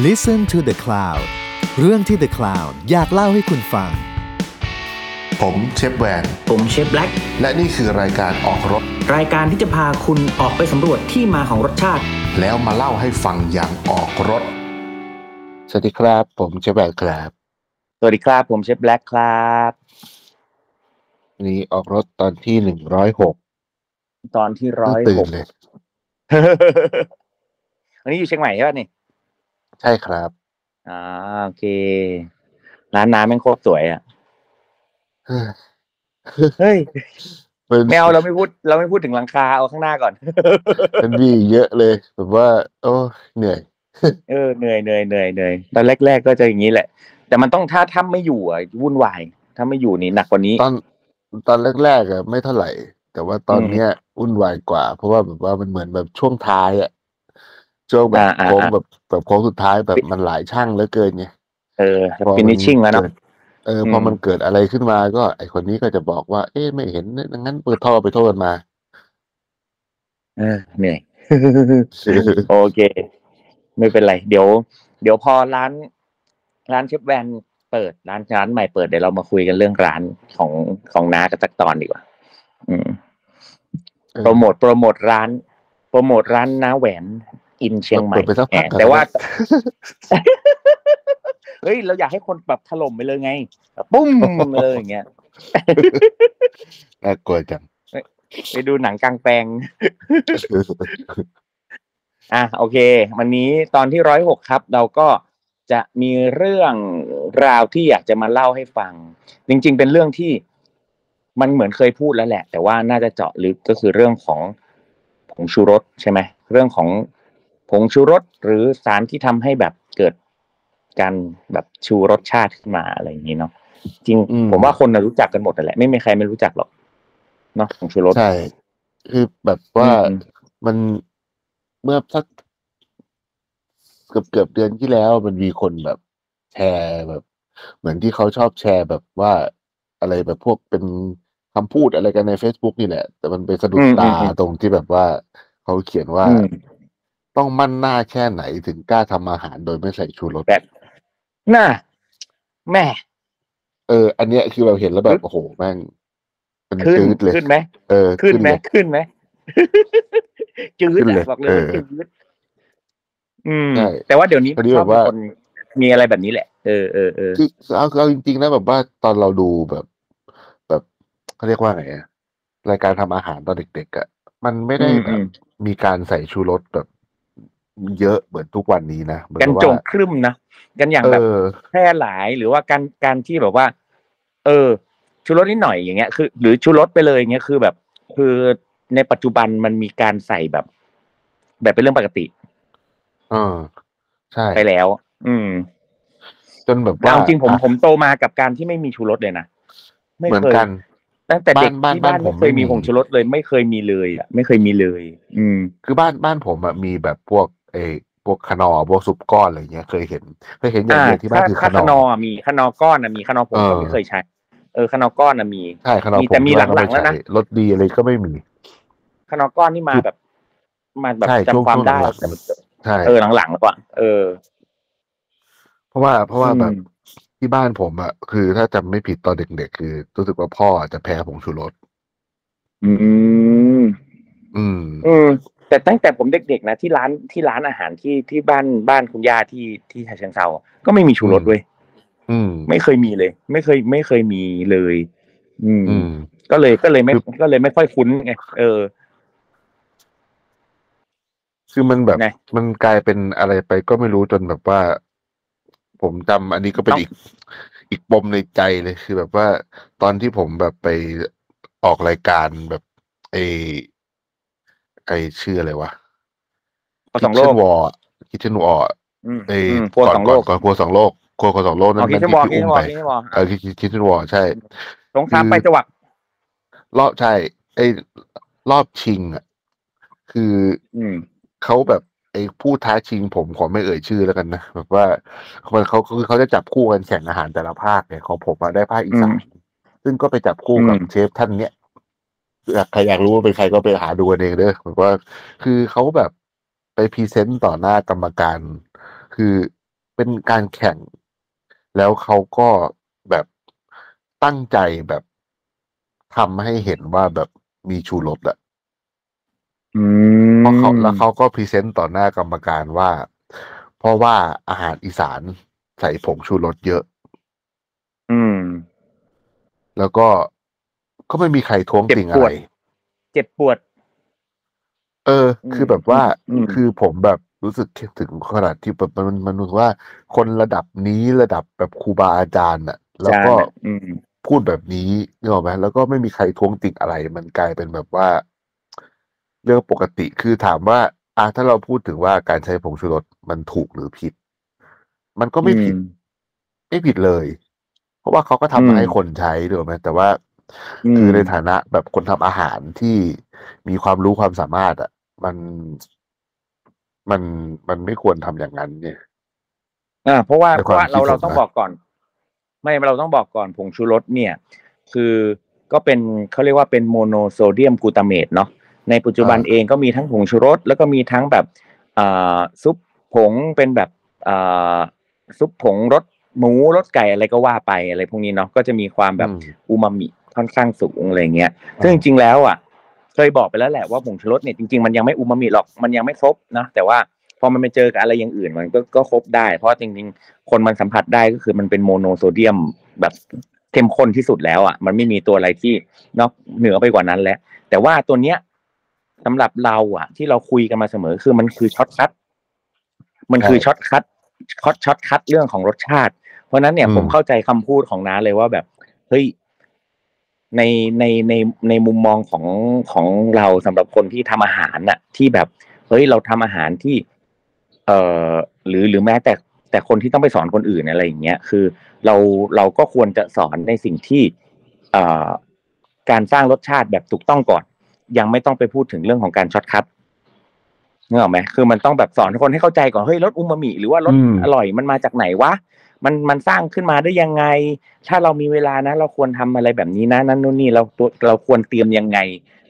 Listen to the Cloud เรื่องที่ The Cloud อยากเล่าให้คุณฟัง ผมเชฟแวน ผมเชฟแบล็กและนี่คือรายการออกรถ รายการที่จะพาคุณออกไปสำรวจที่มาของรสชาติ แล้วมาเล่าให้ฟังอย่างออกรถ สวัสดีครับ ผมเชฟแบนครับ สวัสดีครับ ผมเชฟแบล็กครับวันนี้ออกรถตอนที่หนึ่งร้อยหกตอนที่ร้อยตื่หนกเลยวันนี้อยู่เชียงใหม่ใช่ป่ะนี่ ใช่ครับ อ่าโอเค ร้านน้ำแม่งโคตรสวยอะ เฮ้ยมันไม่เอาเราไม่พูดเราไม่พูดถึงหลังคาเอาข้างหน้าก่อน มันมีเยอะเลย แบบว่า โอ้เหนื่อย เออเหนื่อยเหนื่อยเหนื่อยเหนื่อยตอนแรก ๆ ก็จะอย่างนี้แหละ แต่มันต้องถ้าถ้าไม่อยู่อะวุ่นวาย ถ้าไม่อยู่นี่หนักกว่านี้ ตอนตอนแรกๆอะไม่เท่าไหร่ แต่ว่าตอนเนี้ยวุ่นวายกว่า เพราะว่าแบบว่ามันเหมือนแบบช่วงท้ายอะ ช่วงแบบอ่าอ่าโค้งอ่าแบบแบบโค้งสุดท้ายแบบมันหลายช่างเหลือเกินไงเออพอ finishing แล้วเนาะกิดเอออมพอมันเกิดอะไรขึ้นมาก็ ไอคนนี้ก็จะบอกว่า เอ๊ะไม่เห็นงั้นเปิดท่อไปโทษมาเออเหนื่อยโอเค ไม่เป็นไร เดี๋ยว เดี๋ยวพอร้าน ร้านเชฟแวนเปิดร้านร้านใหม่เปิดเดี๋ยวเรามาคุยกันเรื่องร้านของของน้ากันสักตอนดีกว่า อืมเออโปรโมทโปรโมทร้าน โปรโมทร้านน้าแหวน อินเชียงใหม่เปิดไปสักพักแหมก่อนแต่ว่าก็ได้เฮ้ย เราอยากให้คนแบบถล่มไปเลยไงแบบปุ้มเลยอย่างเงี้ยน่ากลัวจังไปดูหนังกลางแปลง อะโอเค วันนี้ตอนที่ร้อยหกครับ เราก็จะมีเรื่องราวที่อยากจะมาเล่าให้ฟัง จริง ๆ เป็นเรื่องที่มันเหมือนเคยพูดแล้วแหละ แต่ว่าน่าจะเจาะลึกก็คือเรื่องของผงชูรสใช่ไหมเรื่องของ ผงชูรสหรือสารที่ทำให้แบบเกิดการแบบชูรสชาติขึ้นมาอะไรอย่างนี้เนาะจริงอืมผมว่าคนน่ะรู้จักกันหมดนั่นแหละไม่มีใครไม่รู้จักหรอกเนาะผงชูรสใช่คือแบบว่าอืมมันเมื่อสักเกือบเกือบเดือนที่แล้วมันมีคนแบบแชร์แบบ เหมือนที่เขาชอบแชร์แบบว่าอะไรแบบพวกเป็นคำพูดอะไรกันใน Facebook นี่แหละ แต่มันไปสะดุดอืมตาอืมอืมตรงที่แบบว่าเขาเขียนว่าอืม ต้องมั่นหน้าแค่ไหนถึงกล้าทำอาหารโดยไม่ใส่ชูรสแบบน่าแม่ เออ อันเนี้ยคือเราเห็นแล้วแบบโอ้โหแม่งเป็นขึ้นจืดเลยขึ้นไหมเออขึ้นไหมเลยขึ้นไหมจืดขึ้นเลยอะบอกเลยเออว่าจืดอืมใช่แต่ว่าเดี๋ยวนี้พอดีชแบอบบว่าคนมีอะไรแบบนี้แหละ เออเออเออคือเอาเอาจริงๆนะแบบว่าตอนเราดูแบบ แบบเขาเรียกว่าไงอะรายการทำอาหารตอนเด็กๆอะมันไม่ได้อืมแบอืบมมีการใส่ชูรสแบบ เยอะเหมือนทุกวันนี้นะเหมือนกันกับโจงว่าครึ่มนะกันอย่างเอแบบอแพร่หลายหรือว่าการการที่แบบว่า เออ ชูรสนิดหน่อยอย่างเงี้ยคือ หรือชูรสไปเลยอย่างเงี้ยคือแบบ คือในปัจจุบันมันมีการใส่แบบ แบบเป็นเรื่องปกติเออ ใช่ ไปแล้ว อืมจนแบบแต่ว่าเอาจริงผมอะผมโตมากับการที่ไม่มีชูรสเลยนะไม่เหมือนเคยกัน ตั้งแต่เด็กบ้านที่บ้าบ้านนผไม่มเคยไม่มี มีผงชูรสเลย ไม่เคยมีเลยอะไม่เคยมีเลย อืม คือบ้านบ้านผมอะมีแบบพวก เออพวกคนอร์พวกซุปก้อนอะไรเงี้ย เคยเห็นเคยเห็นอย่างอ่าเดียวที่บ้านถ้าคือถ้าคคนนออร์ร์มีคนอร์ก้อนนะมีคนอร์ผมเออก็ไม่เคยใช้ เออคนอร์ก้อนนะมีใช่คนอร์มีผมแต่มีที่บ้านหลังๆก็ไม่แล้วนะใช้รสดีอะไรก็ไม่มีคนอร์ก้อนนี่มาแบบมาแบบใช่ช่วงจำความช่วงได้หลังแต่มันใช่เออหลังๆแล้วอะเออ เพราะว่าเพราะว่าอืมแบบที่บ้านผมอะคือถ้าจำไม่ผิดตอนเด็กๆคือรู้สึกว่าพ่อจะแพ้ผงชูรสอืม อืมอืม แต่ตั้งแต่ผมเด็กๆนะที่ร้านที่ร้านอาหารที่ที่บ้านบ้านคุณย่าที่ที่ชาเชิงเซาก็ไม่มีชูรสอืมเว้ยอืม ไม่เคยมีเลย ไม่เคยไม่เคยมีเลย อืม อืม ก็เลยก็เลยไม่คือก็เลยไม่ค่อยคุ้นไงเออ คือมันแบบไงมันกลายเป็นอะไรไปก็ไม่รู้จนแบบว่า ผมจำอันนี้ก็เป็นต้อง อีก อีกปมในใจเลยคือแบบว่าตอนที่ผมแบบไปออกรายการแบบไอ ไอชื่ออะไรวะพอสองโลกวอร์คิทเช่นวอร์อืมไออืมพวกก่อนสองโลก่อนกก่อนครัวสองโลกครัวครัวสองโลกนั่เอานคิดนั่นจะที่บอกพี่คิดอุ้มจะบอไปกคิดจะบอกเออคิคิทเช่นวอร์ใช่สงครามคือไปจังหวัดรอบใช่ ไอ้รอบชิงอะคืออืมเขาแบบไอ้ผู้ท้าชิงผมขอไม่เอ่ยชื่อแล้วกันนะแบบว่ามันเขาคือเขาจะจับคู่กันแข่งอาหารแต่ละภาคเนี่ยของผมอะได้ภาคอีสานซึ่งก็ไปจับคู่กับอืมเชฟท่านเนี้ย ใครอยากรู้ว่าเป็นใครก็ไปหาดูกันเองเด้อแบบว่า คือเขาแบบไป present ต่อหน้ากรรมการ คือเป็นการแข่ง แล้วเขาก็แบบตั้งใจแบบทำให้เห็นว่าแบบมีชูรสอะอืมเพราะเขาแล้วเขาก็ present ต่อหน้ากรรมการว่า เพราะว่าอาหารอีสานใส่ผงชูรสเยอะ อืม แล้วก็ ก็ไม่มีใครท้วงเจ็บติงปอะวไรดเจ็บปวด เออ คือแบบว่าอืมคือผมแบบรู้สึกถึงขนาดที่แบบมันมันรู้สึกว่า คนระดับนี้ระดับแบบครูบาอาจารย์อะแล้วก็ใช่อืมพูดแบบนี้นึกออกไหมแล้วก็ไม่มีใครท้วงติงอะไร มันกลายเป็นแบบว่า เรื่องปกติคือถามว่าอะถ้าเราพูดถึงว่าการใช้ผงชูรสมันถูกหรือผิด มันก็ไม่ผิดอืมไม่ผิดเลย เพราะว่าเขาก็ทำอืมามให้คนใช้ถูกไหมแต่ว่าอืม คือในฐานะแบบคนทำอาหารที่มีความรู้ความสามารถอะ มันมันมันไม่ควรทำอย่างนั้น เนี่ย อ่า เพราะว่าในเพราะว่าความคิดเราเราผมต้องนะบอกก่อน ไม่เราต้องบอกก่อนผงชูรสเนี่ย คือก็เป็นเขาเรียกว่าเป็นโมโนโซเดียมกลูตาเมตเนาะในปัจจุบันเองก็มีทั้งผงชูรส แล้วก็มีทั้งแบบอ่าซุปผงเป็นแบบอ่าซุปผงรสหมูรสไก่อะไรก็ว่าไปอะไรพวกนี้เนาะก็จะมีความแบบอืมอูมามิ ค่อนข้างสูงอะไรเงี้ยซึ่งจริงๆแล้วอะเคยบอกไปแล้วแหละว่าผงชูรสเนี่ยจริงๆมันยังไม่อูมามิหรอกมันยังไม่ครบนะแต่ว่าพอมันไปเจอกับอะไรอย่างอื่นมันก็ก็ครบได้ เพราะว่าจริงๆ คนมันสัมผัสได้ก็คือมันเป็นโมโนโซเดียมแบบเข้มข้นที่สุดแล้วอะ มันไม่มีตัวอะไรที่นอกเหนือไปกว่านั้นแล้ว แต่ว่าตัวเนี้ยสำหรับเราอะ ที่เราคุยกันมาเสมอคือมันคือ shortcut มันคือใช่ shortcut short shortcut เรื่องของรสชาติ เพราะฉะนั้นเนี่ยอืมผมเข้าใจคำพูดของน้าเลยว่าแบบเฮ้ย ในในในในมุมมองของของเราสำหรับคนที่ทำอาหารน่ะ ที่แบบเฮ้ยเราทำอาหารที่ เอ่อหรือหรือแม้แต่แต่คนที่ต้องไปสอนคนอื่นอะไรอย่างเงี้ยคือเราเราก็ควรจะสอนในสิ่งที่เอ่อการสร้างรสชาติแบบถูกต้องก่อน ยังไม่ต้องไปพูดถึงเรื่องของการ shortcut นึกออกไหมคือมันต้องแบบสอนคนให้เข้าใจก่อนเฮ้ยรสอูมามิหรือว่ารสอืมอร่อยมันมาจากไหนวะ มันมันสร้างขึ้นมาได้ยังไง ถ้าเรามีเวลานะ เราควรทำอะไรแบบนี้นะนั่นนู่นนี่เราตัวเราควรเตรียมยังไง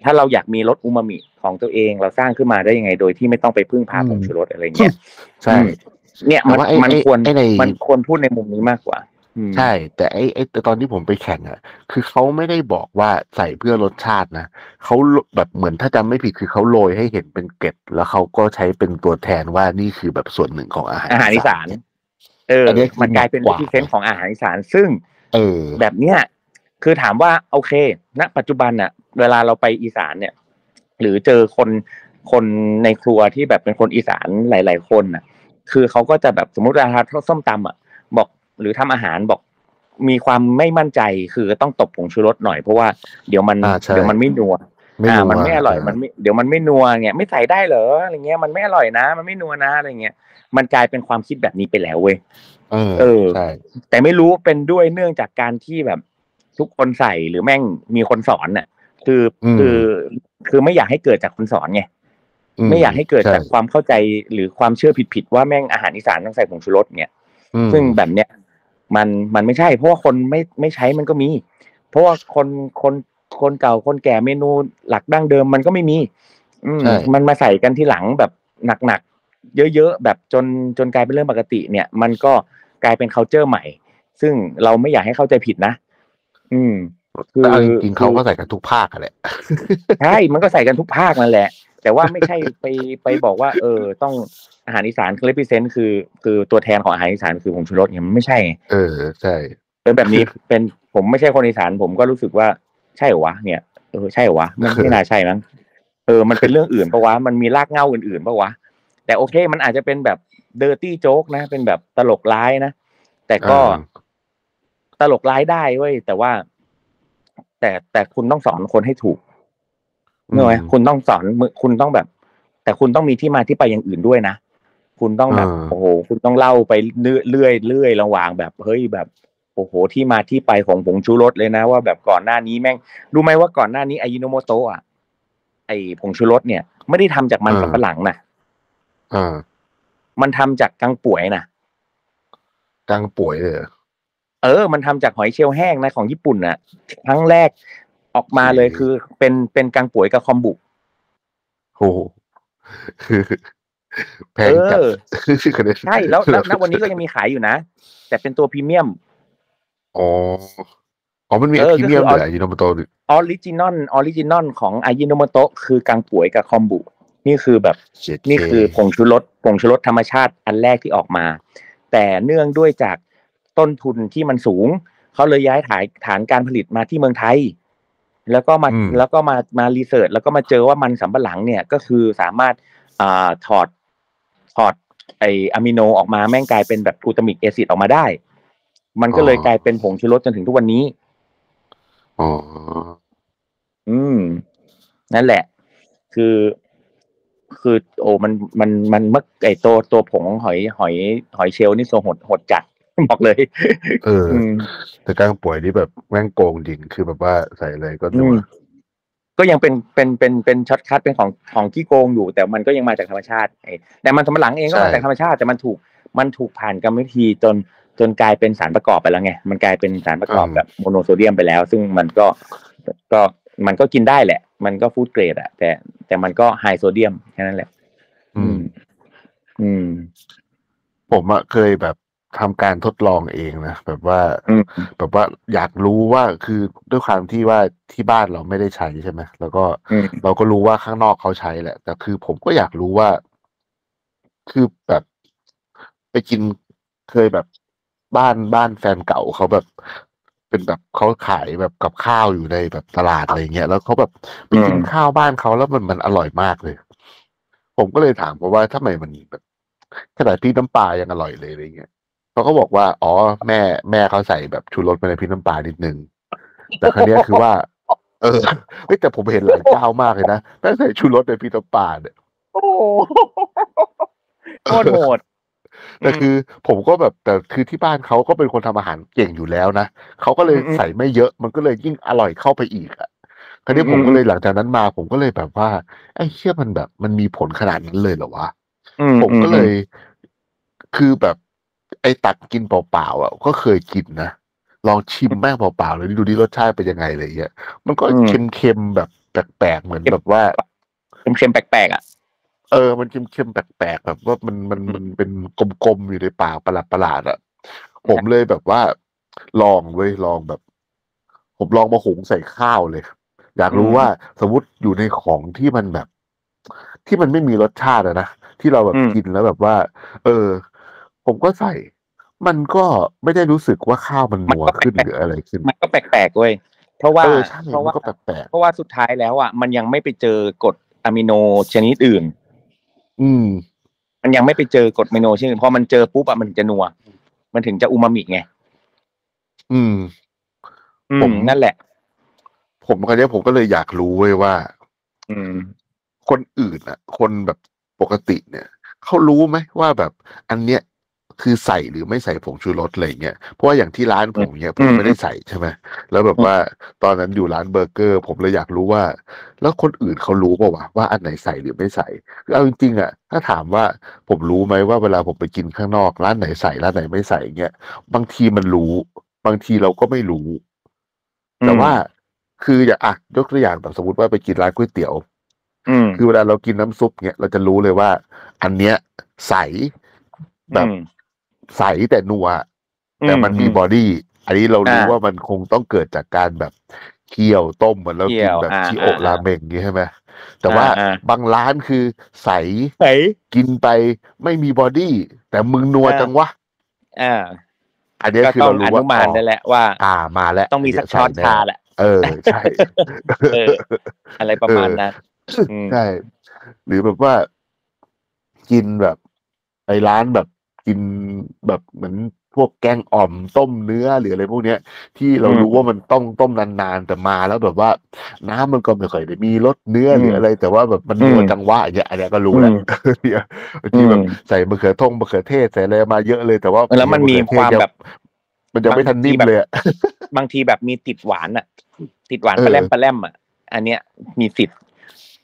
ถ้าเราอยากมีรสอูมามิของตัวเอง เราสร้างขึ้นมาได้ยังไง โดยที่ไม่ต้องไปพึ่งพาผงชูรสอะไรเงี้ยใช่อืมเนี่ยมันแต่ว่าไอ้มันไอ้ควรไอ้ในมันควรพูดในมุมนี้มากกว่าอืมใช่ แต่ไอ้ไอ้แต่ตอนที่ผมไปแข่งอะ คือเขาไม่ได้บอกว่าใส่เพื่อรสชาตินะเขาแบบเหมือนถ้าจำไม่ผิดคือเขาโรยให้เห็นเป็นเกล็ด แล้วเขาก็ใช้เป็นตัวแทนว่านี่คือแบบส่วนหนึ่งของอาหารอาหารอีสาน เอออันนี้คือมันกลายเป็นหนักกว่าที่เซนของอาหารอีสานซึ่ง เออ แบบเนี้ยคือถามว่าโอเค ณ ปัจจุบันน่ะเวลาเราไปอีสานเนี่ย หรือเจอคนคนในครัวที่แบบเป็นคนอีสานหลาย ๆ คนน่ะคือเขาก็จะแบบสมมติเวลาทอดส้มตำอะบอกหรือทำอาหารบอกมีความไม่มั่นใจคือต้องตบผงชูรสหน่อยเพราะว่าเดี๋ยวมันอ่าใช่เดี๋ยวมันไม่นัวไม่อ่ารู้มันไม่อร่อยใช่มันไม่เดี๋ยวมันไม่นัวเงี้ยไม่ใส่ได้เหรออะไรเงี้ยมันไม่อร่อยนะ มันไม่นัวนะอะไรเงี้ย มันกลายเป็นความคิดแบบนี้ไปแล้วเว้ยเออเออใช่แต่ไม่รู้เป็นด้วยเนื่องจากการที่แบบ ทุกคนใส่หรือแม่งมีคนสอนน่ะ คืออมคือคือไม่อยากให้เกิดจากคนสอนไงมไม่อยากให้เกิดใช่จากความเข้าใจหรือความเชื่อผิดๆว่าแม่งอาหารอีสานต้องใส่ผงชูรสเนี่ยอืมซึ่งแบบเนี้ยมันมันไม่ใช่ เพราะว่าคนไม่ไม่ใช้มันก็มี เพราะว่าคนคนคนเก่าคนแก่เมนูหลักดั้งเดิมมันก็ไม่มี อืมใช่มันมาใส่กันทีหลังแบบหนักๆ เยอะๆแบบจนจนกลายเป็นเรื่องปกติ เนี่ย มันก็กลายเป็น c u เจอร์ใหม่ ซึ่งเราไม่อยากให้เข้าใจผิดนะ อืมแต่เอาจริงๆเขาก็ใส่กันทุกภาคอะแหละใช่มันก็ใส่กันทุกภาคนั่นแหละ แต่ว่าไม่ใช่ไปไปบอกว่า เออ ต้องอาหารอีสานคือเลพิเซนต์คือ คือตัวแทนของอาหารอีสานคือผงชูรสเนี่ยมันไม่ใช่ เออใช่เป็นแบบนี้เป็นผมไม่ใช่คนอีสานผมก็รู้สึกว่าใช่เหรอวะเนี่ยเออใช่เหรอวะมันไม่น่าใช่มั้งเออมันเป็นเรื่องอื่นปะวะมันมีรากเหง้าอื่นๆปะวะ แต่โอเค มันอาจจะเป็นแบบ dirty joke นะ เป็นแบบตลกร้ายนะ แต่ก็อ่าตลกร้ายได้เว้ยแต่ว่า แต่แต่คุณต้องสอนคนให้ถูกนึกออกไหมคุณต้องสอนมึคุณต้องแบบ แต่คุณต้องมีที่มาที่ไปอย่างอื่นด้วยนะคุณต้องแบบอ่าโอ้โห คุณต้องเล่าไปเรื่อยเรื่อยเรื่อยระหว่างแบบเฮ้ยแบบโอ้โห ที่มาที่ไปของผงชูรสเลยนะ ว่าแบบก่อนหน้านี้แม่งรู้ไหมว่าก่อนหน้านี้อายิโนโมโตะอะไอผงชูรสเนี่ย ไม่ได้ทำจากมันสำปะหลังนะ อ่ามันทำจากกังป่วยนะกลางป่วยเลยเหรอเออ มันทำจากหอยเชลล์แห้งนะของญี่ปุ่นน่ะ ครั้งแรกออกมาเลยโอเคคือ เป็นเป็นกังป่วยกับคอมบุโอ้โหคือแพงจัดเออคะแนนใช่แล้วแล้วณวันนี้ก็ยังมีขายอยู่นะ แต่เป็นตัวพรีเมียม อ๋ออ๋อมันมีเออพรีเมียมก็คือเลยอายิโนโมโตะ original original ของอายิโนโมโตะคือกังป๋วยกับคอมบุ นี่คือแบบเจ็ดนี่คือผงชูรสผงชูรสธรรมชาติอันแรกที่ออกมา แต่เนื่องด้วยจากต้นทุนที่มันสูงเขาเลยย้ายฐานฐานการผลิตมาที่เมืองไทย แล้วก็มาแล้วก็มามา research แล้วก็มาเจอว่ามันสำปะหลังเนี่ยก็คือสามารถอ่าถอดถอดไออะมิโนออกมาแม่งกลายเป็นแบบ glutamic acid ออกมาได้ มันก็เลยกลายเป็นผงชูรสจนถึงทุกวันนี้อ๋ออืม นั่นแหละ คือ คือ โอ้มันมันมันเมื่อไอตัวตัวผงหอยหอย หอยเชลล์นี่ so โหด โหดจัดบอกเลย เออออืมแต่กังป๋วยนี่แบบแม่งโกงจริงคือแบบว่าใส่อะไรก็อืดูมก็ยังเป็นเป็นเป็นเป็น shortcut เป็นของของขี้โกงอยู่ แต่มันก็ยังมาจากธรรมชาติไอ้แต่มันสำปะหลังเองก็มาจากธรรมชาติ แต่มันถูกมันถูกผ่านกรรมวิธีจนจนกลายเป็นสารประกอบไปแล้วไง มันกลายเป็นสารประกอบแบบโมโนโซเดียมไปแล้ว ซึ่งมันก็ก็ มันก็กินได้แหละ มันก็ food grade อะแต่แต่มันก็ high sodium แค่นั้นแหละ อืม อืม ผมอะเคยแบบทำการทดลองเองนะแบบว่าอืมแบบว่าอยากรู้ว่าคือด้วยความที่ว่าที่บ้านเราไม่ได้ใช้ใช่ไหมแล้วก็อืมเราก็รู้ว่าข้างนอกเขาใช้แหละ แต่คือผมก็อยากรู้ว่า คือแบบไปกินเคยแบบบ้านบ้านแฟนเก่าเขาแบบ เป็นแบบเขาขายแบบกับข้าวอยู่ในแบบตลาดอะไรเงี้ยแล้วเขาแบบไปกินข้าวบ้านเขาแล้วมันมันอร่อยมากเลย ผมก็เลยถามเขาว่าทำไมมันแบบขนาดพริกน้ำปลายังอร่อยเลยอะไรเงี้ยเขาก็บอกว่า อ๋อแม่แม่เขาใส่แบบชูรสไปในพริกน้ำปลานิดนึงแต่ครั้งนี้คือว่า เออแต่ผมเห็นหลายเจ้ามากเลยนะแม่ใส่ชูรสในพริกน้ำปลาเนี่ยโอ้โหโคตรโหด แต่คือผมก็แบบแต่คือที่บ้านเขาก็เป็นคนทำอาหารเก่งอยู่แล้วนะเขาก็เลยอืมใส่ไม่เยอะมันก็เลยยิ่งอร่อยเข้าไปอีกอะคราวนี้ผมอืมก็เลยหลังจากนั้นมา ผมก็เลยแบบว่าไอ้เชี่ยมันแบบ มันมีผลขนาดนั้นเลยเหรอวะอืผมก็เลย คือแบบ ไอ้ตักกินเปล่าๆอะก็เคยกินนะลองชิมแม่งเปล่าๆเลยดูดิรสชาติเป็นยังไงอะไรเงี้ยมันก็เค็มๆแบบแปลกๆเหมือนแบบว่าเค็มๆแปลกๆอะ เออ มันเค็มๆแปลกๆแบบว่ามันมันมันเป็นกลมๆอยู่ในปากประหลาดประหลาดๆอะ ผมเลยแบบว่า ลองเว้ยลองแบบ ผมลองมาหุงใส่ข้าวเลย อยากรู้อืมว่าสมมติอยู่ในของที่มันแบบ ที่มันไม่มีรสชาติอะนะที่เราแบบอืมกินแล้วแบบว่า เออ ผมก็ใส่ มันก็ไม่ได้รู้สึกว่าข้าวมันนัวขึ้นหรืออะไรขึ้น มันก็แปลกๆเว้ยเพราะว่าเออใช่เพราะมันว่าก็แปลกเพราะว่าสุดท้ายแล้วอะมันยังไม่ไปเจอกรดอะมิโนชนิดอื่นๆ อืม มันยังไม่ไปเจอกรดอะมิโนชนิดอื่นพอมันเจอปุ๊บอะมันถึงจะนัว มันถึงจะอูมามิไง อืมอืผมมนั่นแหละ ผมคราวเนี้ยผมก็เลยอยากรู้เว้ยว่า อืม คนอื่นอะคนแบบปกติเนี่ยเขารู้ไหมว่าแบบ อันเนี้ย คือใส่หรือไม่ใส่ผงชูรสอะไรเงี้ยเพราะว่าอย่างที่ร้านผมเนี่ยผมไม่ได้ใส่ใช่ไหมแล้วแบบว่าตอนนั้นอยู่ร้านเบอร์เกอร์ ผมเลยอยากรู้ว่า แล้วคนอื่นเขารู้ป่าวะว่าอันไหนใส่หรือไม่ใส่คือเอาจริงๆอะถ้าถามว่าผมรู้ไหมว่าเวลาผมไปกินข้างนอกร้านไหนใส่ร้านไหนไม่ใส่เงี้ยบางทีมันรู้ บางทีเราก็ไม่รู้ แต่ว่าคืออย่างอะยกตัวอย่างแบบสมมติว่าไปกินร้านก๋วยเตี๋ยวอืมคือเวลาเรากินน้ำซุปเนี่ยเราจะรู้เลยว่า อันเนี้ยใสแบบอืม ใสแต่นัวแต่มันมีอืมบอดี้อันนี้เรารู้อ่าว่ามันคงต้องเกิดจากการแบบเคี่ยวต้มเหมือนเราเคี่กินยวแบบอ่าชิโอะอ่าราเมงอย่างงี้ใช่ไหมแต่ว่าอ่าบางร้านคือใสไหนกินไปไม่มีบอดี้แต่มึงนัวอ่าจังวะอ่าอันเนี้ยก็คือต้อเรางอรู้ว่านุมานได้แหละว่า อ่ามาแล้วต้องมีสักนช้อนเนี้ยชาใส่แหละเออใช่เอออะไรประมาณนั้นอืมใช่หรือแบบว่า กินแบบไอ้ร้านแบบ กินแบบเหมือนพวกแกงอ่อมต้มเนื้อหรืออะไรพวกเนี้ย ที่เราอืมรู้ว่ามันต้องต้มนานๆแต่มาแล้วแบบว่า น้ำมันก็ไม่ค่อยได้มีรสเนื้อหรือมอะไร แต่ว่าแบบมันนัวจังหวะอย่างเงี้ยอันเนี้ยก็รู้แล้วอืมเนี่ยบางทีแบบอืมใส่มะเขือทงมะเขือเทศใส่อะไรมาเยอะเลยแต่ว่าแล้วมันมีะเขือความเทศยังแบบ มันยังไม่ทันนิ่มบางทีแบบเลยอะบางทีแบบมีติดหวานอะ ติดหวานเออปลาแรมปลาแรมอะ อันเนี้ยมีสิทธิ์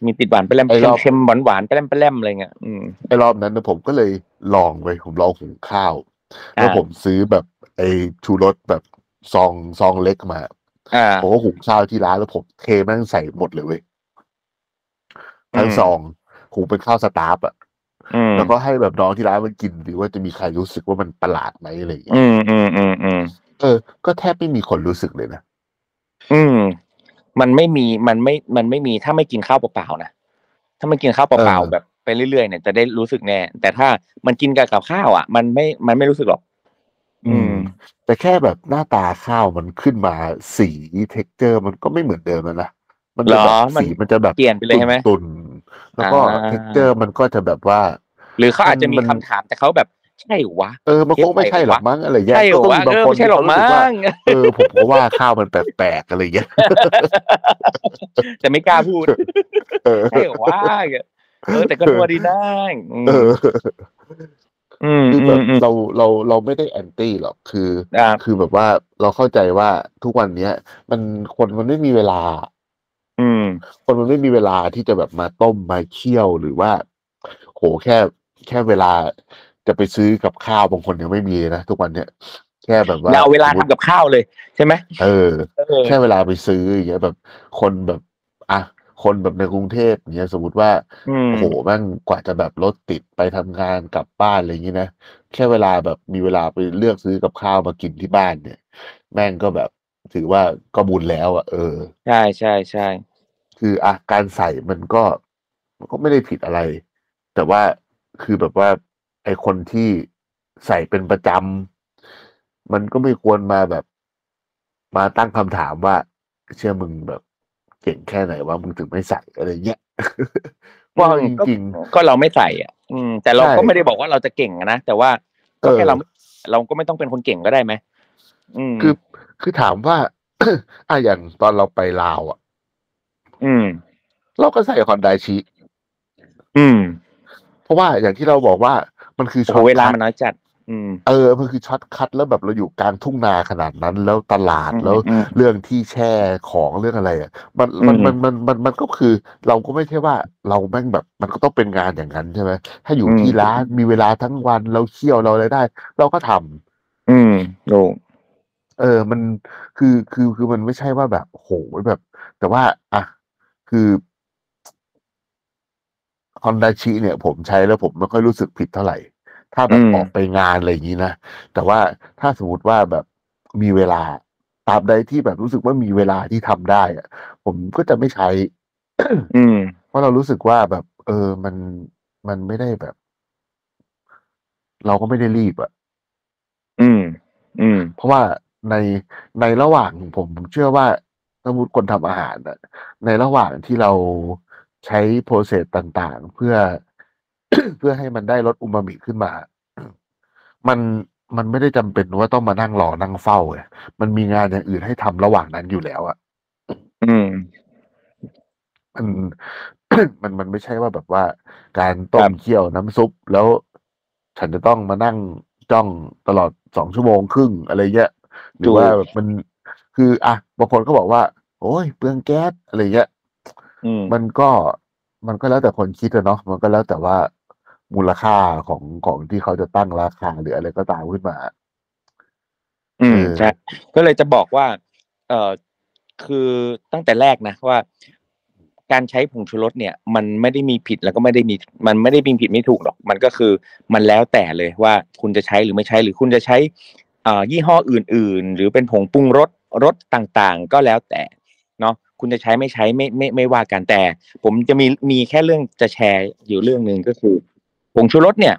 มีติดหวานปลาแรมไอ้รอบ เค็มๆหวานหวานๆปลาแรมปลาแรมอะไรเงี้ยอืม ไอ้รอบนั้นนะผมก็เลยลองไปผมลองหุงข้าว แล้วอ่า ผมซื้อแบบไอ้ชูรสแบบซองซองเล็กมา อ่า ผมก็หุงข้าวที่ร้านแล้วผมเทแม่งใส่หมดเลยเว้ยทั้งอืม ซองหุงเป็นข้าวสตาร์ฟอะอืมแล้วก็ให้แบบน้องที่ร้านมันกินหรือว่าจะมีใครรู้สึกว่ามันประหลาดไหมอะไรอย่างเงี้ยอืมอืมอืมอืมเออก็แทบไม่มีคนรู้สึกเลยนะ อืม มันไม่มีมันไม่มันไม่มีถ้าไม่กินข้าวเปล่าๆนะถ้ามันกินข้าวเปล่าเออๆแบบไปเรื่อยๆเนี่ยจะได้รู้สึกแน่ แต่ถ้ามันกินกับกับข้าวอะ มันไม่มันไม่รู้สึกหรอก อืม แต่แค่แบบหน้าตาข้าวมันขึ้นมาสี texture มันก็ไม่เหมือนเดิมแล้วนะมันจะแบบเหรอมันสีมันจะแบบเปลี่ยนไปเลยใช่ไหมตุ่นๆแล้วก็อ่า texture มันก็จะแบบว่า หรือเขาอาจจะมีมันคำถามแต่เขาแบบ ใช่วะเออมันคงไม่ใช่หรอกมั้งอะไรเงี้ยใช่เหรอก็วะมีบางเออคนไม่ใช่หรอกที่มั้เขารู้สึกว่างเออผมก็ว่าข้าวมันแปลกๆอะไรเงี้ยแต่ไม่กล้าพูดเออใช่เหรอวะเออแต่ก็ตัวดีนะอืมเอออืมคืออืแบมบอืมเราเราเราไม่ได้แอนตี้หรอกคือครับคือแบบว่าเราเข้าใจว่าทุกวันเนี้ย มันคนมันไม่มีเวลา อืม คนมันไม่มีเวลาที่จะแบบมาต้มมาเคี่ยวหรือว่า โหแค่แค่เวลา จะไปซื้อกับข้าวบางคนยังไม่มีเลยนะทุกวันเนี้ยแค่แบบว่าอย่าเอาเวลาสมมุทำติกับข้าวเลยใช่ไหมเออเออ แค่เวลาไปซื้ออย่างเงี้ยแบบคนแบบอะคนแบบในกรุงเทพอย่างเงี้ยสมมติว่าอืมโอ้โหแม่งกว่าจะแบบรถติดไปทำงานกลับบ้านอะไรอย่างงี้นะแค่เวลาแบบมีเวลาไปเลือกซื้อกับข้าวมากินที่บ้านเนี่ย แม่งก็แบบถือว่าก็บุญแล้วอะเออใช่ใช่ใช่คืออะการใส่มันก็มันก็ไม่ได้ผิดอะไร แต่ว่าคือแบบว่า ไอคนที่ใส่เป็นประจำมันก็ไม่ควรมาแบบ มาตั้งคำถามว่า เชื่อมึงแบบ เก่งแค่ไหนว่ามึงถึงไม่ใส่อะไรเงี้ยว่าเอาจริงก็เราไม่ใส่อะ อืม แต่เราใช่ก็ไม่ได้บอกว่าเราจะเก่งอะนะแต่ว่าก็แค่เออเราไม่เราก็ไม่ต้องเป็นคนเก่งก็ได้ไหมอืมๆคือคือถามว่าอะอย่างตอนเราไปลาวอะ อืม เราก็ใส่ฮอนดาชิ อืม เพราะว่าอย่างที่เราบอกว่า มันคือโอ้ช็โห shortcut เวลามันน้อยจัดอืมเออ มันคือ shortcut แล้วแบบเราอยู่กลางทุ่งนาขนาดนั้น แล้วตลาดอืมแล้วอืมเรื่องที่แช่ของเรื่องอะไรอะมันมันอืมมันมันมันมันก็คือ เราก็ไม่ใช่ว่าเราแม่งแบบ มันก็ต้องเป็นงานอย่างนั้นใช่ไหมถ้าอยู่อืมที่ร้านมีเวลาทั้งวันเราเคี่ยวเราอะไรได้ เราก็ทำอืมโอ้เออ มันคือคือคือมันไม่ใช่ว่าแบบโหแบบ แต่ว่า อะ คือ ฮอนดาชิเนี่ย ผมใช้แล้วผมไม่ค่อยรู้สึกผิดเท่าไหร่ ถ้าแบบออกไปงานอะไรอย่างนี้นะ แต่ว่าถ้าสมมติว่าแบบมีเวลาตราบใดที่แบบรู้สึกว่ามีเวลาที่ทำได้อะผมก็จะไม่ใช้ อืม เพราะเรารู้สึกว่าแบบ เออมันมันไม่ได้แบบ เราก็ไม่ได้รีบอะอืม อืม เพราะว่าในในระหว่างผมเชื่อว่าสมมติคนทำอาหารน่ะในระหว่างที่เรา ใช้โปรเซสต่างๆ เพื่อเพื่อให้มันได้รสอูมามิขึ้นมา มันมันไม่ได้จำเป็นว่าต้องมานั่งรอนั่งเฝ้าไงมันมีงานอย่างอื่นให้ทำระหว่างนั้นอยู่แล้วอะอืม มันมันมันไม่ใช่ว่าแบบว่า การต้ครัมบเคี่ยวน้ำซุป แล้วฉันจะต้องมานั่งจ้องตลอดสองชั่วโมงครึ่งอะไรเงี้ยหรือว่าแบบมันคือ อะบางคนก็บอกว่า โอ้ยเปลืองแก๊สอะไรเงี้ยอื มมันก็มันก็แล้วแต่คนคิดอะเนาะมันก็แล้วแต่ว่ามูลค่าของของที่เขาจะตั้งราคาหรืออะไรก็ตามขึ้นมา อืมเออใช่ก็เลยจะบอกว่า เอ่อคือตั้งแต่แรกนะว่า การใช้ผงชูรสเนี่ย มันไม่ได้มีผิดแล้วก็ไม่ได้มี มันไม่ได้มีผิดไม่ถูกหรอก มันก็คือมันแล้วแต่เลยว่าคุณจะใช้หรือไม่ใช้หรือคุณจะใช้เอ่อยี่ห้ออื่น ๆ หรือเป็นผงปรุงรสรสต่างๆ ก็แล้วแต่เนาะ คุณจะใช้ไม่ใช้ไม่ไม่ไม่ว่ากันแต่ ผมจะมีมีแค่เรื่องจะแชร์อยู่เรื่องหนึ่งก็คือผงชูรสเนี่ย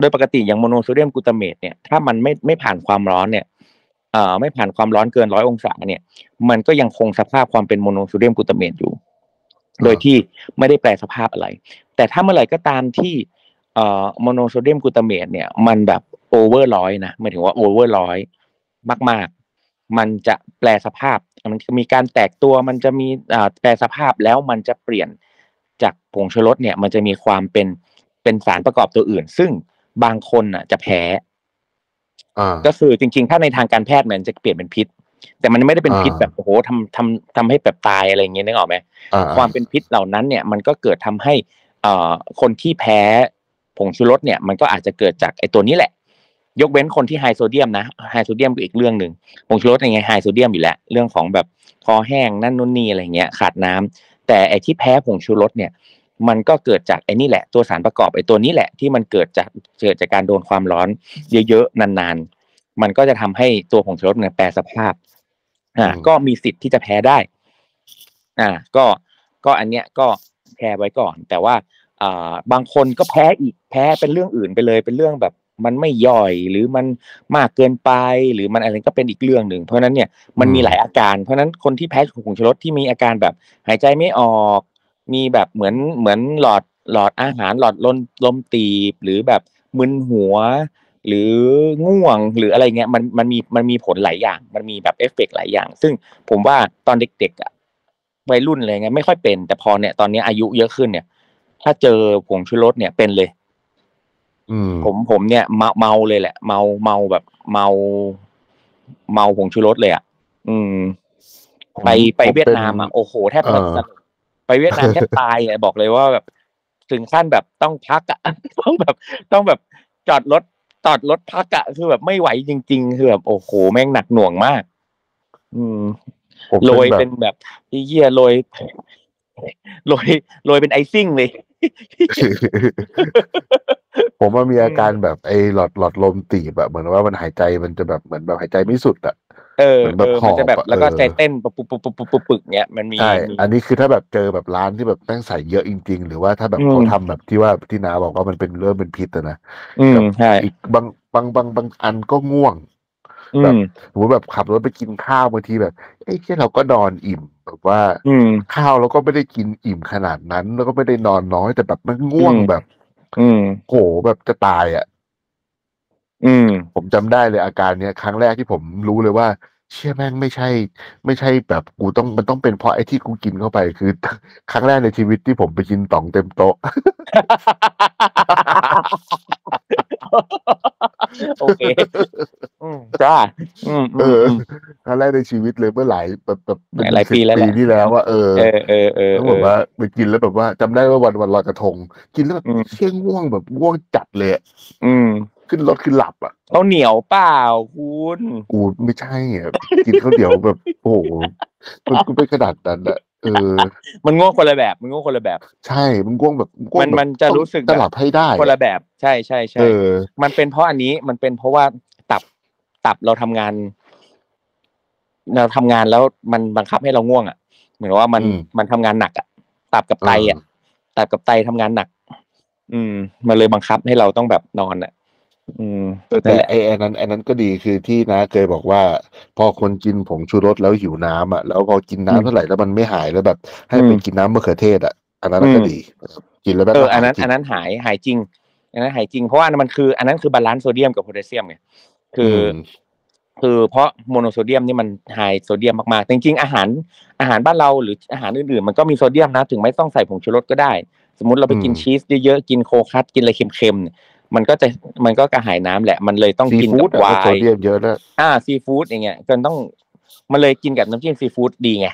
โดยปกติอย่างโมโนโซเดียมกลูตาเมตเนี่ยถ้ามันไม่ไม่ผ่านความร้อนเนี่ยเอ่อไม่ผ่านความร้อนเกินร้อยองศาเนี่ย มันก็ยังคงสภาพความเป็นโมโนโซเดียมกลูตาเมตอยู่ โดยที่ไม่ได้แปรสภาพอะไร แต่ถ้าเมื่อไหร่ก็ตามที่เอ่อโมโนโซเดียมกลูตาเมตเนี่ยมันแบบ over ร้อยนะหมายถึงว่า over ร้อยมาก ๆ มันจะแปรสภาพ มันจะมีการแตกตัวมันจะมีอ่าแปรสภาพแล้วมันจะเปลี่ยนจากผงชูรสเนี่ย มันจะมีความเป็นเป็นสารประกอบตัวอื่น ซึ่งบางคนอะ จะแพ้อ่าก็คือจริง ๆ ถ้าในทางการแพทย์มันจะเปลี่ยนเป็นพิษ แต่มันไม่ได้เป็นพิษอ่าแบบโอ้โหทำทำทำให้แบบตายอะไรอย่างเงี้ยนึกออกไหมอ่าความเป็นพิษเหล่านั้นเนี่ย มันก็เกิดทำให้เอ่อคนที่แพ้ผงชูรสเนี่ย มันก็อาจจะเกิดจากไอ้ตัวนี้แหละ ยกเว้นคนที่ไฮโซเดียมนะไฮโซเดียมก็อีกเรื่องหนึ่งผงชูรสยังไงไฮโซเดียมอยู่แล้วเรื่องของแบบคอแห้งนั่นนู่นนี่อะไรเงี้ยขาดน้ำแต่ไอ้ที่แพ้ผงชูรสเนี่ย มันก็เกิดจากไอ้นี่แหละ ตัวสารประกอบไอ้ตัวนี้แหละที่มันเกิดจากเกิดจากการโดนความร้อนเยอะๆนานๆ มันก็จะทำให้ตัวผงชูรสเนี่ยแปรสภาพอ่าอืมก็มีสิทธิ์ที่จะแพ้ได้ อ่า ก็ก็อันเนี้ยก็แพ้ไว้ก่อน แต่ว่า อ่า บางคนก็แพ้อีกแพ้เป็นเรื่องอื่นไปเลยเป็นเรื่องแบบ มันไม่ย่อยหรือมันมากเกินไป หรือมันอะไรก็เป็นอีกเรื่องหนึ่งเพราะฉะนั้นเนี่ยมันมีหลายอาการ เพราะฉะนั้นคนที่แพ้ผงชูรสที่มีอาการแบบหายใจไม่ออก มีแบบเหมือนเหมือนหลอดหลอดอาหารหลอดลมลมตีบ หรือแบบมึนหัว หรือง่วงหรืออะไรเงี้ยมันมันมีมันมีผลหลายอย่าง มันมีแบบเอฟเฟกต์หลายอย่าง ซึ่งผมว่าตอนเด็กๆอะวัยรุ่นอะไรเงี้ยไม่ค่อยเป็น แต่พอเนี่ยตอนนี้อายุเยอะขึ้นเนี่ย ถ้าเจอผงชูรสเนี่ยเป็นเลยอืม ผมผมเนี่ยเมาเมาเลยแหละ เมาเมาแบบ เมา เมาผงชูรสเลยอะอืมผมไปไปผมเวียดเป็นนามอะโอ้โหแทบเอจะอสลบไปเวียดนามแทบตายเลยบอกเลยว่าแบบ ถึงขั้นแบบต้องพักอะต้องแบบ ต้องแบบจอดรถจอดรถพักอะคือแบบไม่ไหวจริง ๆ คือแบบโอ้โหแม่งหนักหน่วงมาก อืมผมโรยแบเป็บนแบบเยี่ยโรยโรยโรยเป็นไอซิ่งเลย ผมว่ามีอาการแบบไอ้หลอดหลอดลมตีบอะเหมือนว่ามันหายใจมันจะแบบเหมือนแบบหายใจไม่สุดอะเออเหมือนแบบเออมันจะแบบหอบอะแล้วก็เออใจเต้นปุบปุบปุบปุบปุบปุบปุบเนี้ยมันมีใช่มีอันนี้คือถ้าแบบเจอแบบร้านที่แบบแป้งใส่เยอะจริง ๆ หรือว่าถ้าแบบอืมเขาทำแบบที่ว่าที่นาบอกว่ามันเป็นเริ่มเป็นพิษอะนะอืมใช่อีกบางบางบางบางอันก็ง่วงอืแบบมสมมติแบบขับรถไปกินข้าวบางทีแบบเอ้ยแค่เราก็นอนอิ่มแบบว่า อืมข้าวเราก็ไม่ได้กินอิ่มขนาดนั้น แล้วก็ไม่ได้นอนน้อยแต่แบบมันง่วงอืมแบบ อืมโหแบบจะตายอะ อืม ผมจำได้เลยอาการเนี้ย ครั้งแรกที่ผมรู้เลยว่า เชื่อแม่งไม่ใช่ ไม่ใช่แบบกูต้องมันต้องเป็นเพราะไอ้ที่กูกินเข้าไป คือ ครั้งแรกในชีวิตที่ผมไปกินต่องเต็มโต๊ะ โอเคอืมจ้าอืมเออือมครั้งแรกในชีวิตเลยเมื่อหลายแบบแบบเป็นหลายปีสิบแล้วแหละที่แล้วว่าเออเออเออเออแล้วเอแบบอว่าไปกินแล้วแบบว่าจำได้ว่าวันวันลอยกระทง กินแล้วแบบอืมเชี่ยง่วงแบบง่วงจัดเลยอะอืมขึ้นรถขึ้นหลับอะเขาวเหนียวเปล่าคุณกูไม่ใช่อะกินข้าวเดียวแบบ โอ้โหมันกูไม่ขนาดนั้นอะ เออ มันง่วงคนละแบบ มันง่วงคนละแบบ ใช่ มันง่วงแบบง่วงมันแบบมันจะรู้สึกต้องจะหลับให้ได้ คนละแบบ ใช่ใช่ใช่เออมันเป็นเพราะอันนี้ มันเป็นเพราะว่าตับตับเราทำงาน เราทำงานแล้วมันบังคับให้เราง่วงอะ เหมือนว่ามันอืมมันทำงานหนักอะ ตับกับไตอะ ตับกับไตทำงานหนัก อืม มันเลยบังคับให้เราต้องแบบนอนอะ อืมแต่นั่นแหละไอ้ไอ้นั้นไอ้นั้นก็ดีคือที่นะเคยบอกว่า พอคนกินผงชูรสแล้วหิวน้ำอะแล้วพอกินน้ำอืมเท่าไหร่แล้วมันไม่หายแล้วแบบ ให้อืมไปกินน้ำมะเขือเทศอะอันนั้นอืมก็ดีกินแล้วแบบเอออันนั้นหายจริงอันนั้นหายหายจริง อันนั้นหายจริงเพราะว่าอันนั้นมันคืออันนั้นคือ balance โซเดียมกับโพแทสเซียมไงคืออมคือเพราะโมโนโซเดียมนี่มัน high sodium มากๆจริงๆอาหารอาหารบ้านเราหรืออาหารอื่นๆ มันก็มีโซเดียมนะ ถึงไม่ต้องใส่ผงชูรสก็ได้ สมมติเราไปกินอืมชีสเยอะๆกินโคคัสกินอะไรเค็มๆเนี่ย มันก็จะมันก็กระหายน้ำแหละ มันเลยต้องกินกับไวน์ซีฟู้ดบอะไวก็โซเดียมเยอะแล้วอ่าซีฟู้ดอย่างเงี้ยก็ต้องมันเลยกินกับน้ำจิ้มซีฟู้ดดีไง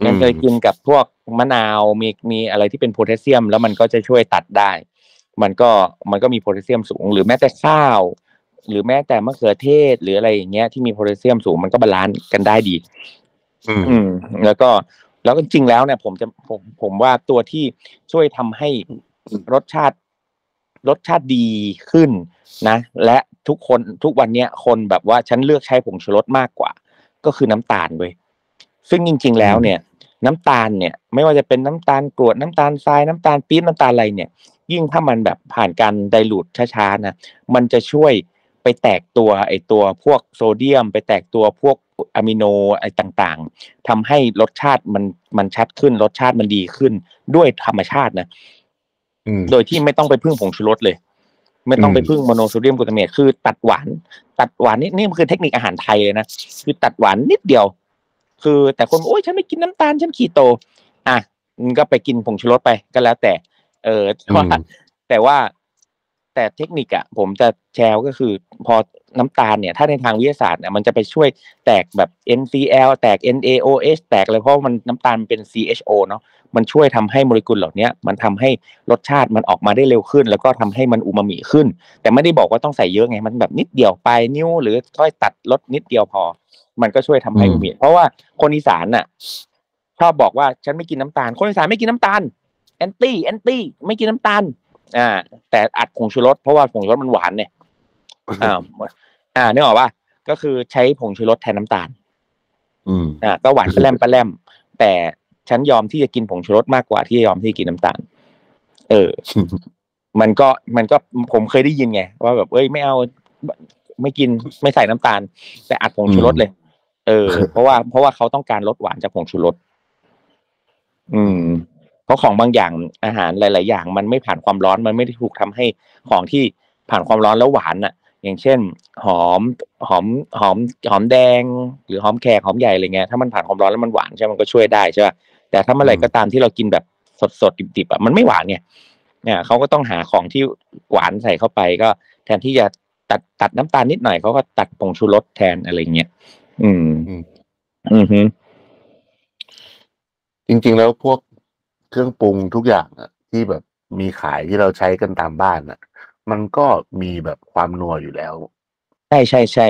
อืมมันเลยกินกับพวกมะนาวมีมีอะไรที่เป็นโพแทสเซียม แล้วมันก็จะช่วยตัดได้ มันก็มันก็มีโพแทสเซียมสูง หรือแม้แต่ข้าว หรือแม้แต่มะเขือเทศ หรืออะไรอย่างเงี้ยที่มีโพแทสเซียมสูงมันก็ balance กันได้ดี อืมอืมแล้วก็แล้วก็จริงๆแล้วเนี่ย ผมจะผมผมว่าตัวที่ช่วยทำให้รสชาติ รสชาติดีขึ้นนะ และทุกคนทุกวันเนี้ยคนแบบว่าฉันเลือกใช้ผงชูรสมากกว่า ก็คือน้ำตาลเว้ยซึ่งจริง ๆ แล้วเนี่ย น้ำตาลเนี่ย ไม่ว่าจะเป็นน้ำตาลกรวดน้ำตาลทรายน้ำตาลปี๊บน้ำตาลอะไรเนี่ย ยิ่งถ้ามันแบบผ่านการ dilute ช้าๆนะมันจะช่วยไปแตกตัวไอตัวพวกโซเดียม ไปแตกตัวพวกอะมิโนไรต่างๆทำให้รสชาติมันมันชัดขึ้นรสชาติมันดีขึ้นด้วยธรรมชาตินะ โดยที่ไม่ต้องไปพึ่งผงชูรสเลย ไม่ต้องไปอืมพึ่งโมโนโซเดียมกลูตาเมตคือ ตัดหวาน ตัดหวานนี่นี่มันคือเทคนิคอาหารไทยเลยนะคือตัดหวานนิดเดียว คือแต่คนบอกโอ้ยฉันไม่กินน้ำตาลฉันคีโต อะมันก็ไปกินผงชูรสไปก็แล้วแต่ เออแต่ว่าอืมแต่ว่าแต่เทคนิคอะผมจะแชร์ก็คือ พอน้ำตาลเนี่ย ถ้าในทางวิทยาศาสตร์เนี่ยมันจะไปช่วยแตกแบบ NCL แตก NaOH แตกเลยเพราะมันน้ำตาลมันเป็น CHO เนาะ มันช่วยทำให้โมเลกุลเหล่าเนี้ยมันทำให้รสชาติมันออกมาได้เร็วขึ้น แล้วก็ทำให้มันอูมามิขึ้น แต่ไม่ได้บอกว่าต้องใส่เยอะไง มันแบบนิดเดียวปลายนิ้ว หรือค่อยตัดลดนิดเดียวพอ มันก็ช่วยทำให้อืมอูมามิเพราะว่าคนอีสานน่ะชอบบอกว่าฉันไม่กินน้ำตาล คนอีสานไม่กินน้ำตาลแอนตี้แอนตี้ไม่กินน้ำตาล อ่า แต่อัดผงชูรสเพราะว่าผงชูรสมันหวานเนี่ยอ่าอ่านึกออกป่ะก็คือใช้ผงชูรสแทนน้ำตาล อืมอ่าก็หวานปลาแรมปลาแรมแต่ ฉันยอมที่จะกินผงชูรสมากกว่าที่จะยอมที่จะกินน้ำตาล เออ มันก็มันก็ผมเคยได้ยินไงว่าแบบเอ้ยไม่เอาไม่กินไม่ใส่น้ำตาล แต่อัดผงชูรสเลย เออ เพราะว่าเพราะว่าเขาต้องการลดหวานจากผงชูรสอืม เพราะของบางอย่างอาหารหลาย ๆ อย่าง มันไม่ผ่านความร้อนมันไม่ได้ถูกทำให้ของที่ผ่านความร้อนแล้วหวานอะ อย่างเช่น หอมหอมหอมหอมแดง หรือหอมแขกหอมใหญ่อะไรเงี้ยถ้ามันผ่านความร้อนแล้วมันหวานใช่ไหมมันก็ช่วยได้ใช่ป่ะ แต่ถ้าเมื่อไหร่ก็ตามที่เรากินแบบสดๆดิบๆอะมันไม่หวานเนี่ยเนี่ยเขาก็ต้องหาของที่หวานใส่เข้าไปก็ แทนที่จะตัดตัดน้ำตาลนิดหน่อยเขาก็ตัดผงชูรสแทนอะไรเงี้ยอืมอืม อือฮึจริง ๆ แล้วพวกเครื่องปรุงทุกอย่างอะที่แบบมีขายที่เราใช้กันตามบ้านอะมันก็มีแบบความนัวอยู่แล้ว ใช่ใช่ใช่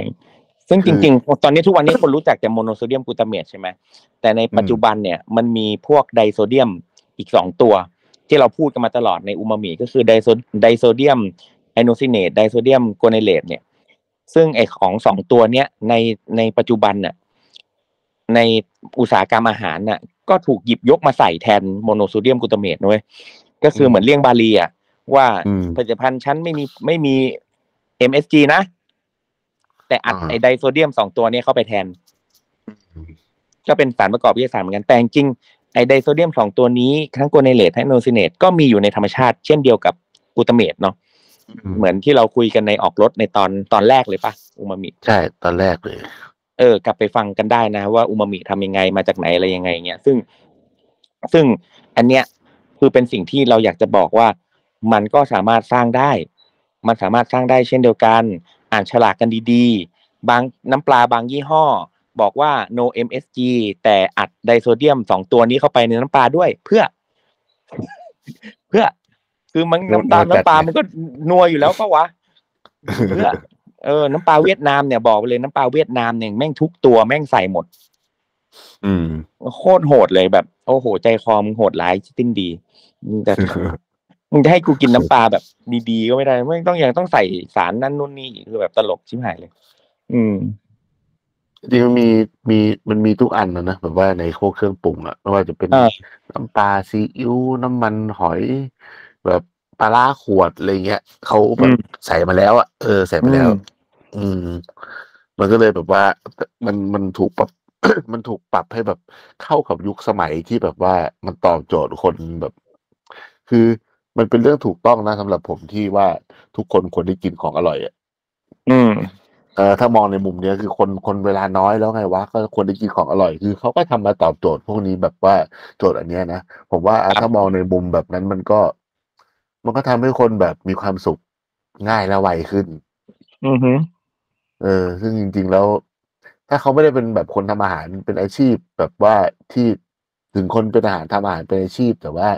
ซึ่งคืจอริงๆ ตอนนี้ทุกวันนี้คนรู้จักแต่โมโนโซเดียมกลูตาเมตใช่ไหมแต่ในปัจจุบันเนี่ยมันมีพวกไดโซเดียมอีกสองตัว ที่เราพูดกันมาตลอดในอูมามิก็คือไดโซไดโซเดียมไอโนซิเนตไดโซเดียมกัวไนเลตเนี่ย ซึ่งไอของสองตัวเนี้ยในในปัจจุบันน่ะในอุตสาหกรรมอาหารน่ะ ก็ถูกหยิบยกมาใส่แทนโมโนโซเดียมกลูตาเมตด้วยก็คือเหมือนเลี่ยงบาลีอะว่าอืมผลิตภัณฑ์ฉันไม่มีไม่มี MSG นะ แต่อัดอ่าไอไดโซเดียมสองตัวเนี้ยเข้าไปแทน ก็เป็นสารประกอบวิทยาศาสตร์เหมือนกันแต่จริงๆไอไดโซเดียมสองตัวนี้ทั้งโกเนเลตทั้งโนซิเนตก็มีอยู่ในธรรมชาติ เช่นเดียวกับกลูตาเมตเนาะเหมือนที่เราคุยกันในออกรถในตอนตอนแรกเลยปะอูมามิใช่ตอนแรกเลย เออ กลับไปฟังกันได้นะ ว่าอูมามิทำยังไงมาจากไหนอะไรยังไงเงี้ยซึ่งซึ่งอันเนี้ยคือเป็นสิ่งที่เราอยากจะบอกว่ามันก็สามารถสร้างได้ มันสามารถสร้างได้เช่นเดียวกัน อ่านฉลากกันดีๆ บางน้ำปลาบางยี่ห้อ บอกว่า no MSG แต่อัดไดโซเดียมสองตัวนี้เข้าไปในน้ำปลาด้วยเพื่อ เพื่อ คือมันน้ำตาลนัวจัดน้ำปลาไงมันก็นัวอยู่แล้วปะวะเพื่อเออน้ำปลาเวียดนามเนี่ยบอกไปเลยน้ำปลาเวียดนามเนี่ยแม่งทุกตัวแม่งใส่หมด อืม โคตรโหดเลยแบบ โอ้โห ใจคอมงโหดร้ายติ้นดีมึงจะ มึงจะให้กูกินน้ำปลาแบบดีๆก็ไม่ได้ไม่ต้องยังต้องใส่สารนั่นนู่นนี่อีกคือแบบตลกชิบหายเลย อืมจริงๆมันมีมีมันมีทุกอันนะนะแบบว่าในพวกเครื่องปรุงอะไม่ว่าจะเป็นอ่าน้ำปลาซีอิ๊วน้ำมันหอย แบบปลาร้าขวดอะไรเงี้ยเขาแบอืบมใส่มาแล้วอะเออใส่มาแล้วอืมอืม มันก็เลยแบบว่า มันมันถูกปรับมันถูกปรับให้แบบเข้ากับยุคสมัยที่แบบว่ามันตอบโจทย์คนแบบ คือ มันเป็นเรื่องถูกต้องนะสำหรับผมที่ว่าทุกคนควรได้กินของอร่อยอะอืมเออถ้ามองในมุมเนี้ยคือคนคนเวลาน้อยแล้วไงวะก็ควรได้กินของอร่อย คือเขาก็ทำมาตอบโจทย์พวกนี้แบบว่าโจทย์อันเนี้ยนะผมว่าอะครับถ้ามองในมุมแบบนั้นมันก็ มันก็ทำให้คนแบบมีความสุขง่ายและไวขึ้น อือฮึเออ ซึ่งจริง ๆแล้ว ถ้าเขาไม่ได้เป็นแบบคนทำอาหารเป็นอาชีพแบบว่าที่ถึงคนเป็นอาหารทำอาหารเป็นอาชีพ แต่ว่า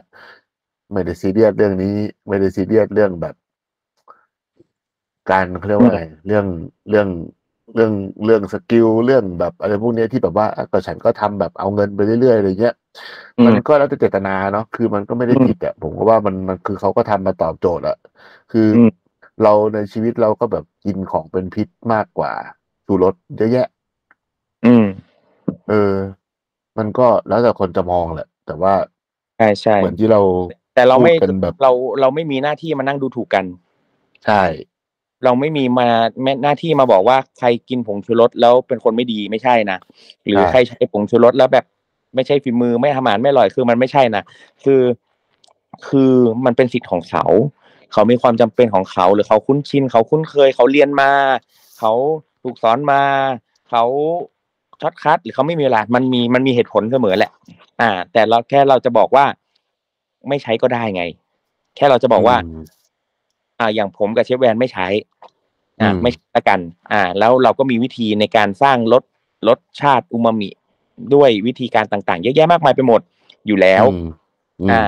ไม่ได้ซีเรียสเรื่องนี้ ไม่ได้ซีเรียสเรื่องแบบ การเขาเรียกว่าไงเรื่องเรื่องเรื่องเรื่อง skill เรื่องแบบอะไรพวกเนี้ยที่แบบว่าอะก็ฉันก็ทำแบบเอาเงินไปเรื่อยๆอะไรเงี้ยอืมมันก็แล้วแต่เจตนาเนาะคือมันก็ไม่ได้อืมผิดอะผมก็ว่ามันมันคือเขาก็ทำมาตอบโจทย์อะคืออมเราในชีวิตเราก็แบบกินของเป็นพิษมากกว่าชูรสเยอะแยะ อืม เออ มันก็แล้วแต่คนจะมองแหละ แต่ว่าใช่ใช่เหมือนที่เรา แต่เราไม่พูดกันแบบเราเราไม่มีหน้าที่มานั่งดูถูกกัน ใช่ เราไม่มีมาแม้หน้าที่มาบอกว่าใครกินผงชูรสแล้วเป็นคนไม่ดีไม่ใช่นะหรือใครใช้ผงชูรสแล้วแบบไม่ใช่ฝีมือไม่ทำอาหารไม่อร่อยคือมันไม่ใช่นะคือคือมันเป็นสิทธิ์ของเขาเขามีความจำเป็นของเขา หรือเขาคุ้นชินเขาคุ้นเคย เขาเรียนมา เขาถูกสอนมา เขาช็อตคัด หรือเขาไม่มีเวลามันมีมันมีเหตุผลเสมอแหละ อ่า แต่เราแค่เราจะบอกว่า ไม่ใช้ก็ได้ไง แค่เราจะบอกว่ามอ่า อย่างผมกับเชฟแวนไม่ใช้ อ่าอืมไม่ใช้ละกัน อ่า แล้วเราก็มีวิธีในการสร้างรสรสชาติอูมามิด้วยวิธีการต่างๆ เยอะแยะมากมายไปหมดอยู่แล้วอืมอืมอ่า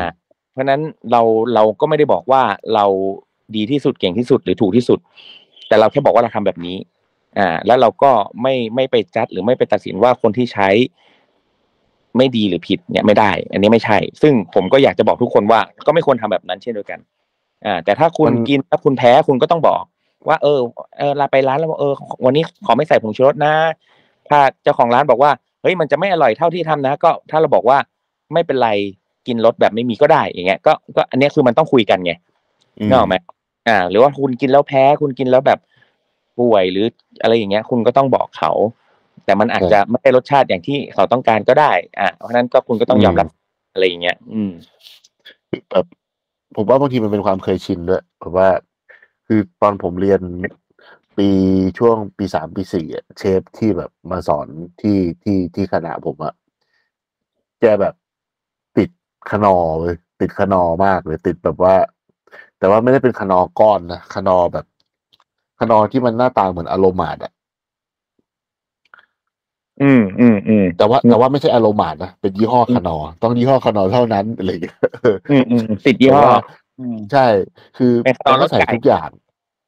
เพราะฉะนั้นเราเราก็ไม่ได้บอกว่าเราดีที่สุดเก่งที่สุดหรือถูกที่สุด แต่เราแค่บอกว่าเราทำแบบนี้ อ่า แล้วเราก็ไม่ไม่ไปจัดหรือไม่ไปตัดสินว่าคนที่ใช้ ไม่ดีหรือผิดเนี่ยไม่ได้ อันนี้ไม่ใช่ ซึ่งผมก็อยากจะบอกทุกคนว่า ก็ไม่ควรทำแบบนั้นเช่นเดียวกัน อ่า แต่ถ้าคุณมันกินแล้วคุณแพ้คุณก็ต้องบอก ว่า เออเออลาไปร้านแล้วบอกเออ วันนี้ขอไม่ใส่ผงชูรสนะ ถ้าเจ้าของร้านบอกว่าเฮ้ยมันจะไม่อร่อยเท่าที่ทำนะ ก็ถ้าเราบอกว่าไม่เป็นไรกินรสแบบไม่มีก็ได้อย่างเงี้ยก็ก็อันเนี้ยคือมันต้องคุยกันไงอืมนึกออกไหมอ่า หรือว่าคุณกินแล้วแพ้ คุณกินแล้วแบบป่วยหรืออะไรอย่างเงี้ย คุณก็ต้องบอกเขา แต่มันอาจจะไม่ได้รสชาติอย่างที่เขาต้องการก็ได้ อ่าเพราะฉะนั้นก็คุณก็ต้องยอมรับอะไรอย่างเงี้ย อืมแบบผมว่าบางทีมันเป็นความเคยชินด้วยผมว่า คือตอนผมเรียนปีช่วงปีสามปีสี่อะเชฟที่แบบมาสอนที่ที่ที่คณะผมอะแกแบบติดขนอเลยติดขนอมากเลย ติดแบบว่า แต่ว่าไม่ได้เป็นขนอก้อนนะขนอแบบขนอที่มันหน้าตาเหมือนอโรมาดอะ อืมอืมอืมแต่ว่าแต่ว่าไม่ใช่อโรมาดนะเป็นยี่ห้อขนอต้องยี่ห้อขนอเท่านั้นอะไรอย่างเงี้ยอืมอืมติดยี่ห้อแต่ว่าอืมใช่ คือเป็นแกตอนรก็ถใส่ไก่ทุกอย่าง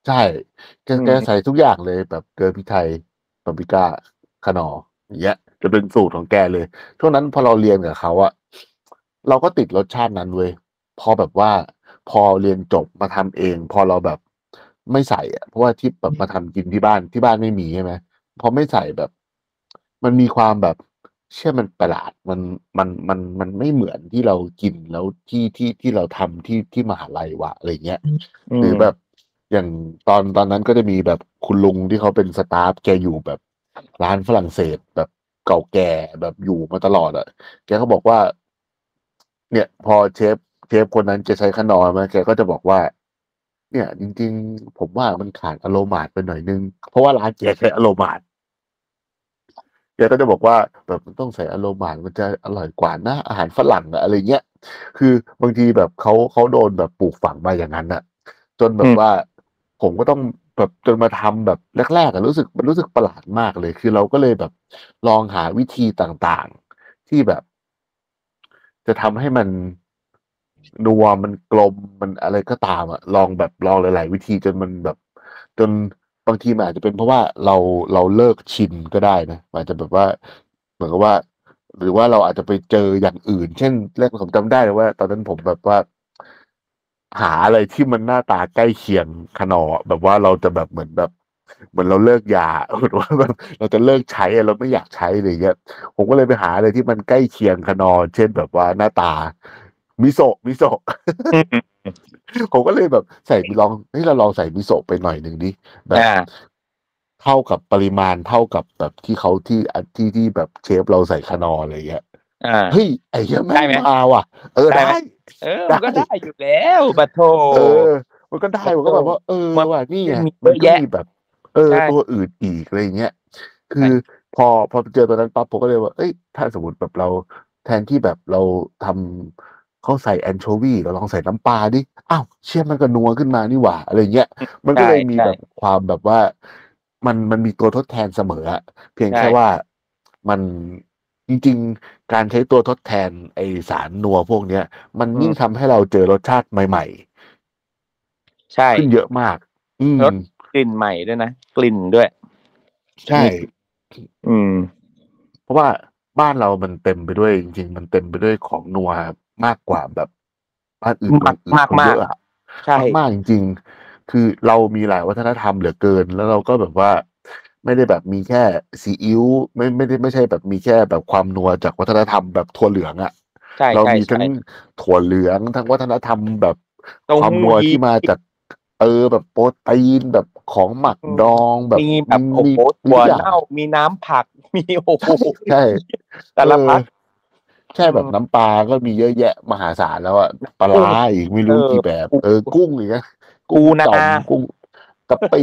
ใช่แกอืมแกใส่ทุกอย่างเลยแบบเกลือพริกไทยปาปริก้าขนออย่างเงี้ย จะเป็นสูตรของแกเลยช่วงนั้นพอเราเรียนกับเขาอะเราก็ติดรสชาตินั้นเว้ยพอแบบว่า พอเรียนจบมาทำเอง พอเราแบบไม่ใส่อะเพราะว่าที่แบบมาทำกินที่บ้านที่บ้านไม่มีใช่ไหมพอไม่ใส่แบบ มันมีความแบบเชื่อมันประหลาดมันมันมันมันไม่เหมือนที่เรากินแล้วที่ที่ที่เราทำที่ที่มหาลัยวะอะไรเงี้ยหรือแบบอย่างตอนตอนนั้นก็จะมีแบบคุณลุงที่เขาเป็นสตาฟแกอยู่แบบร้านฝรั่งเศสแบบเก่าแก่แบบอยู่มาตลอดอะ่ะ แกก็บอกว่า เนี่ย พอเชฟเชฟคนนั้นจะใช้ขนอมาแกก็จะบอกว่า เนี่ย จริง ๆ ผมว่ามันขาดอโรมาดไปหน่อยนึง เพราะว่าร้านแกใช้อโรมาด แกก็จะบอกว่าแบบมันต้องใส่อโรมาดมันจะอร่อยกว่านะอาหารฝรั่งอะอะไรเงี้ยคือบางทีแบบเขาเขาโดนแบบปลูกฝังมาอย่างนั้นอะจนแบบว่า ผมก็ต้องแบบจนมาทำแบบแรกๆอะรู้สึกมันรู้สึกประหลาดมากเลย คือเราก็เลยแบบลองหาวิธีต่างๆ ที่แบบ จะทำให้มันนัวมันกลมมันอะไรก็ตามอะลองแบบลองหลาย ๆ วิธีจนมันแบบ จน บางทีมันอาจจะเป็นเพราะว่าเราเราเลิกชินก็ได้นะอาจจะแบบว่าเหมือนกับว่า หรือว่าเราอาจจะไปเจออย่างอื่น เช่น แรกผมจำได้เลยว่า ตอนนั้นผมแบบว่า หาอะไรที่มันหน้าตาใกล้เคียงขนอแบบว่าเราจะแบบเหมือนแบบเหมือนเราเลิกยาหรือว่าแบบเราจะเลิกใช้อะเราไม่อยากใช้อะไรอย่างเงี้ยผมก็เลยไปหาอะไรที่มันใกล้เคียงขนอเช่นแบบว่าหน้าตา มิโซะมิโซะผมก็เลยแบบใส่ลองเฮ้ยเราลองใส่มิโซะไปหน่อยหนึ่งดิแบบอ่าเท่ากับปริมาณเท่ากับแบบที่เขาที่อันที่ที่แบบเชฟเราใส่ขนออะไรอย่างเงี้ยอ่าเฮ้ยไอ้เหี้ยแม่ได้งไหมมาว่ะ เออได้ไหมได้เออมันก็ได้อยู่แล้วบัตโทเออ มันก็ได้มันก็แบบว่า เออมันว่ะนี่ไงมีมันเยอะก็แยะมีแบบ เออใช่ตัวอื่นอีกอะไรอย่างเงี้ยคือพอพอเจอตัวนั้นปั๊บผมก็เลยว่า เอ้ย ถ้าสมมติแบบเราแทนที่แบบเราทำ เขาใส่แอนโชวีเราลองใส่น้ำปลาดิอ้าวเชี่ยมันก็นัวขึ้นมานี่หว่า อะไรเงี้ย มันก็เลยมีใช่แบบความแบบว่า มันมันมีตัวทดแทนเสมออะเพียงใช่แค่ว่ามันจริงๆ การใช้ตัวทดแทนไอสารนัวพวกเนี้ย มันยิ่งทำให้เราเจอรสชาติใหม่ใช่ๆขึ้นเยอะมาก อืมรสกลิ่นใหม่ด้วยนะ กลิ่นด้วย ใช่ อืม เพราะว่าบ้านเรามันเต็มไปด้วย จริง ๆ มันเต็มไปด้วยของนัว มากกว่าแบบบ้านอื่นมากเมืองอื่นมากเขามากเยอะอะใช่มากๆจริง ๆ คือเรามีหลายวัฒนธรรมเหลือเกิน แล้วเราก็แบบว่า ไม่ได้แบบมีแค่ซีอิ๊วไม่ไม่ได้ไม่ใช่แบบมีแค่แบบความนัวจากวัฒนธรรมแบบถั่วเหลืองอะใช่เราใช่มีทั้ใช่งถั่วเหลืองทั้งวัฒนธรรมแบบเต้าหู้ความนัวยี้ที่มาจากเออแบบโปรตีนแบบของหมักอืมดองแบบมีแบบโอ้มีโหมีถั่วทุกอย่างเน่ามีน้ำผักมีโอ้โหใช่แต่ละพักเออ แค่แบบน้ำปลาก็มีเยอะแยะมหาศาลแล้วอะปลาร้าอีกไม่รู้เออกี่แบบ เออกุ้งอีกนะปูนาจ่อมกุ้งกะปิ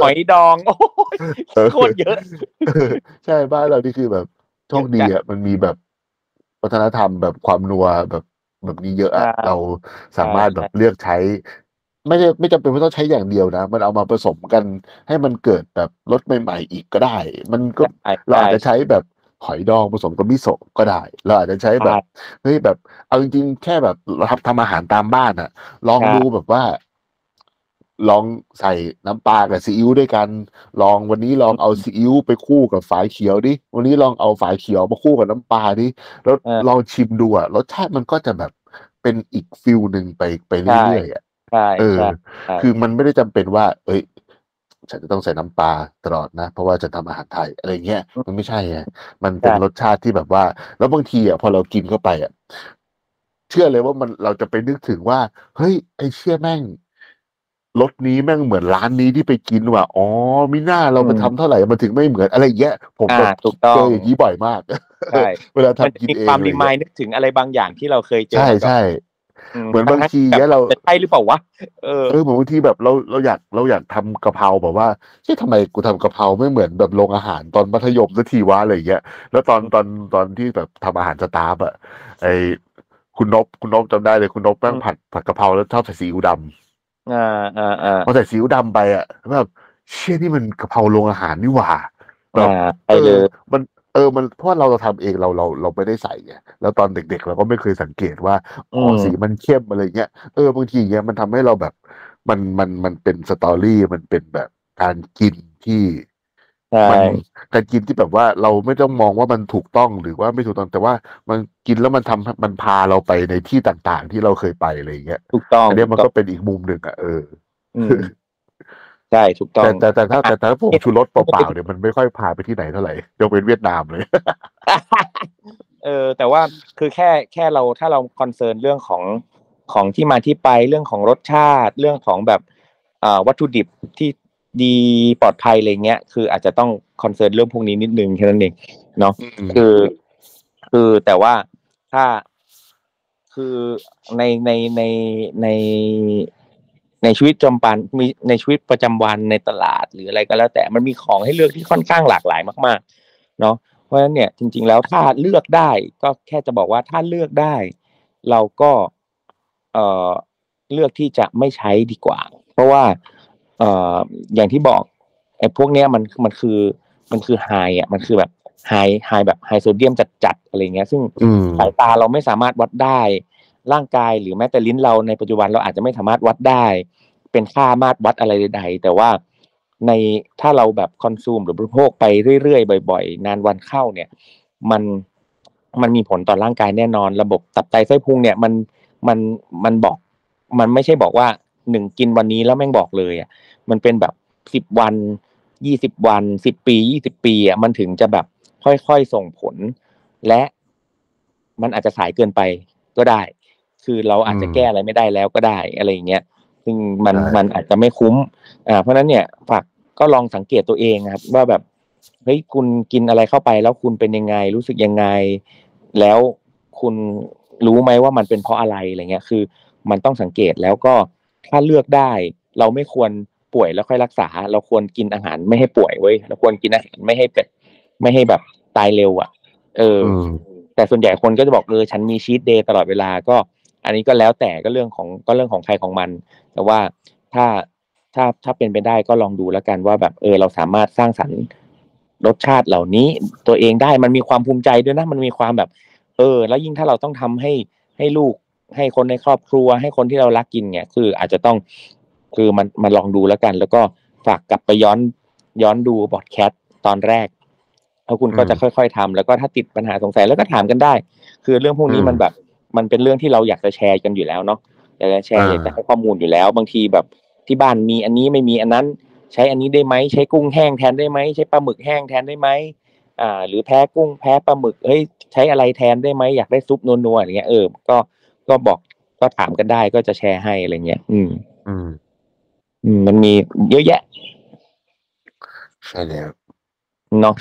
หอยดอง โอ้ยเออโคตรเยอะเออใช่บ้านเรานี่คือแบบโชคดีอะมันมีแบบวัฒนธรรมแบบความนัวแบบแบบนี้เยอะอะใช่เราสามารถใช่แบบเลือกใช้ ไม่ได้ไม่จำเป็นว่าต้องใช้อย่างเดียวนะ มันเอามาผสมกันให้มันเกิดแบบรสใหม่ ๆ อีกก็ได้ มันก็ใช่เราอาจจะใช้แบบ หอยดองผสมกับมิโซะก็ได้เราอาจจะใช้แบบใช่เฮ้ยแบบ เอาจริงๆแค่แบบเราทำทำอาหารตามบ้านอะลองใช่ดูแบบว่า ลองใส่น้ำปลากับซีอิ๊วด้วยกัน ลองวันนี้ลองเอาซีอิ๊วไปคู่กับฝายเขียวดิวันนี้ลองเอาฝายเขียวมาคู่กับน้ำปลาดิแล้วเออลองชิมดูอะรสชาติมันก็จะแบบเป็นอีกฟิลหนึ่งไปไปใช่เรื่อยๆอะใช่เออใช่ใช่คือมันไม่ได้จำเป็นว่า เอ้ย ฉันจะต้องใส่น้ำปลาตลอดนะ เพราะว่าจะทำอาหารไทยอะไรเงี้ย มันไม่ใช่ไงมันเป็นใช่รสชาติที่แบบว่า แล้วบางทีอะพอเรากินเข้าไปอะเชื่อเลยว่ามันเราจะไปนึกถึงว่า เฮ้ย ไอเชี่ยแม่งรสนี้แม่งเหมือนร้านนี้ที่ไปกินว่ะอ๋อมิน่าเราไปทำเท่าไหร่มันถึงไม่เหมือนอะไรเงี้ยผมแบบอ่าถูกต้อง เจออย่างนี้บ่อยมาก ใช่เวลามันทำกินมีเองความอะไรรีมายเงี้ยนึกถึงอะไรบางอย่างที่เราเคยเจอใช่มาก่อน ใช่ เหมือนบางทีแบบเนี่ยเราจะใช่หรือเปล่าวะเออเออเหมือนบางทีแบบเราเราอยากเราอยากทำกะเพราแบบว่าเฮ้ยทำไมกูทำกะเพราไม่เหมือนแบบโรงอาหารตอนมัธยมสักทีวะอะไรอย่างเงี้ยแล้วตอนตอนตอนที่แบบทำอาหารสตาฟอะไอคุณนบคุณนบจำได้เลยคุณนบแม่งผัดผัดกะเพราแล้วชอบใส่ซีอิ๊วดอ่าอ่าอ่าำพอใส่ซีอิ๊วดำไปอะแบบเชี่ยนี่มันกะเพราโรงอาหารนี่หว่าแบบอ่าไปเลยออมัน เออมันเพราะว่าเราเราทำเองเราเราเราไม่ได้ใส่ไงแล้วตอนเด็ก ๆ เราก็ไม่เคยสังเกตว่าอ๋อมสีมันเข้มอะไรเงี้ยเออบางทีเงี้ยมันทำให้เราแบบ มันมันมันเป็นสตอรี่มันเป็นแบบการกินที่ใช่มันการกินที่แบบว่าเราไม่ต้องมองว่ามันถูกต้องหรือว่าไม่ถูกต้องแต่ว่ามันกินแล้วมันทำมันพาเราไปในที่ต่างๆ ที่เราเคยไปอะไรเงี้ยถูกต้องอันเนี้ยมันถูก็ต้องเป็นอีกมุมหนึ่งอะเอออืม ใช่ถูกต้องแต่แต่แต่ถ้าแต่แต่ถ้าผงชูรสเปล่าๆเนี่ยมันไม่ค่อยพาไปที่ไหนเท่าไหร่ยกเว้นเวียดนามเลย เออ แต่ว่าคือแค่แค่เราถ้าเรา concern เรื่องของของที่มาที่ไปเรื่องของรสชาติ เรื่องของแบบอ่าวัตถุดิบที่ดีปลอดภัยอะไรเงี้ย คืออาจจะต้อง concern เรื่องพวกนี้นิดนึงแค่นั้นเองเนาะคือ คือแต่ว่าถ้าคือในในในใน ในชีวิตประจำวันมีในชีวิตประจำวันในตลาดหรืออะไรก็แล้ว แต่มันมีของให้เลือกที่ค่อนข้างหลากหลายมากๆเนาะเพราะฉะนั้นเนี่ยจริง ๆ แล้วถ้าเลือกได้ก็แค่จะบอกว่าถ้าเลือกได้ เราก็เอ่อเลือกที่จะไม่ใช้ดีกว่า เพราะว่าเอ่ออย่างที่บอกไอ้พวกเนี้ยมันมันคือมันคือไฮอะมันคือแบบไฮไฮแบบไฮโซเดียมจัดๆอะไรเงี้ย ซึ่งอืมสายตาเราไม่สามารถวัดได้ ร่างกายหรือแม้แต่ลิ้นเราในปัจจุบันเราอาจจะไม่สามารถวัดได้ เป็นค่ามาตรวัดอะไรใด ๆ แต่ว่าในถ้าเราแบบคอนซูมหรือบริโภคไปเรื่อยๆบ่อย ๆ นานวันเข้าเนี่ย มันมันมีผลต่อร่างกายแน่นอน ระบบตับไตไส้พุงเนี่ยมันมันมันบอก มันไม่ใช่บอกว่าหนึ่งกินวันนี้แล้วแม่งบอกเลยอะมันเป็นแบบสิบวันยี่สิบวันสิบปียี่สิบปีอะมันถึงจะแบบ ค่อยๆส่งผล และมันอาจจะสายเกินไปก็ได้ คือเราอาจจะอืมแก้อะไรไม่ได้แล้วก็ได้อะไรอย่างเงี้ยซึ่งมันใช่มันอาจจะไม่คุ้มอ่าเพราะฉะนั้นเนี่ยฝากก็ลองสังเกตตัวเองครับ ว่าแบบเฮ้ยคุณกินอะไรเข้าไปแล้วคุณเป็นยังไง รู้สึกยังไง แล้วคุณรู้ไหมว่ามันเป็นเพราะอะไรอะไรเงี้ยคือ มันต้องสังเกตแล้วก็ถ้าเลือกได้ เราไม่ควรป่วยแล้วค่อยรักษา เราควรกินอาหารไม่ให้ป่วยเว้ยเราควรกินอาหารไม่ให้เป็นไม่ให้แบบตายเร็วอะ เออออืมแต่ส่วนใหญ่คนก็จะบอกเออฉันมีชีตเดย์ตลอดเวลาก็ อันนี้ก็แล้วแต่ก็เรื่องของก็เรื่องของใครของมัน แต่ว่าถ้าถ้าถ้าเป็นไปได้ก็ลองดูแล้วกันว่าแบบเออเราสามารถสร้างสรรค์รสชาติเหล่านี้ตัวเองได้มันมีความภูมิใจด้วยนะมันมีความแบบ เออ แล้วยิ่งถ้าเราต้องทำให้ให้ลูกให้คนในครอบครัว ให้คนที่เรารักกินเนี่ยคืออาจจะต้องคือมันมันลองดูแล้วกัน แล้วก็ฝากกลับไปย้อนย้อนดูบอดแคสต์ตอนแรกแล้วคุณก็จะค่อย ๆทำแล้วก็ถ้าติดปัญหาสงสัยแล้วก็ถามกันได้ คือเรื่องพวกนี้อืมมันแบบ มันเป็นเรื่องที่เราอยากจะแชร์กันอยู่แล้วเนาะอยากจะแชร์อ่าอยากจะให้ข้อมูลอยู่แล้ว บางทีแบบที่บ้านมีอันนี้ไม่มีอันนั้น ใช้อันนี้ได้ไหมใช้กุ้งแห้งแทนได้ไหมใช้ปลาหมึกแห้งแทนได้ไหมอ่า หรือแพ้กุ้งแพ้ปลาหมึกเฮ้ยใช้อะไรแทนได้ไหมอยากได้ซุปนัวๆอย่างเงี้ยเออก็ก็บอกก็ถามกันได้ก็จะแชร์ให้อะไรเงี้ยอืม อืม อืม มันมีเยอะแยะใช่แล้วเนาะ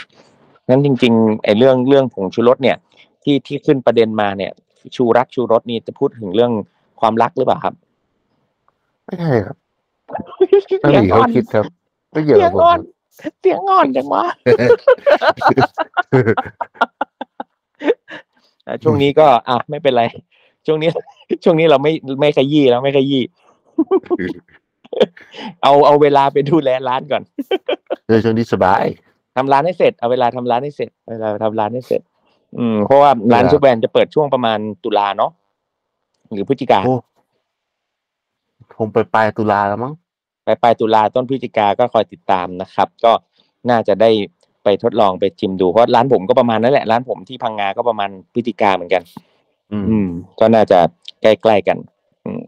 งั้นจริงๆไอ้เรื่องเรื่องผงชูรสเนี่ย ที่ที่ขึ้นประเด็นมาเนี่ย ชูรักชูรสนี่จะพูดถึงเรื่องความรักหรือเปล่าครับ ไม่ใช่ครับตั้งหลีเขาคิดครับไม่เกี่ยวเสีกัยบงผมอ่อคนรับเสียงอ่อนจังวะอะช่วงนี้ก็ อะไม่เป็นไร ช่วงนี้ ช่วงนี้เราไม่ไม่ขยี้แล้วไม่ขยี้เอาเอาเวลาไปดูแลร้านก่อนเรื่องช่วงนี้สบายทำร้านให้เสร็จ เอาเวลาทำร้านให้เสร็จเอาเวลาทำร้านให้เสร็จ อืมเพราะว่าร้านครับชุบแวนจะเปิดช่วงประมาณตุลาเนาะหรือพฤศจิกาโอ้คงไปปลายตุลาแล้วมั้ง ปลายปลายตุลาต้นพฤศจิกาก็คอยติดตามนะครับ ก็น่าจะได้ไปทดลองไปชิมดูเพราะร้านผมก็ประมาณนั้นแหละร้านผมที่พังงาก็ประมาณพฤศจิกาเหมือนกัน อืม อืม ก็น่าจะใกล้ๆกัน อืม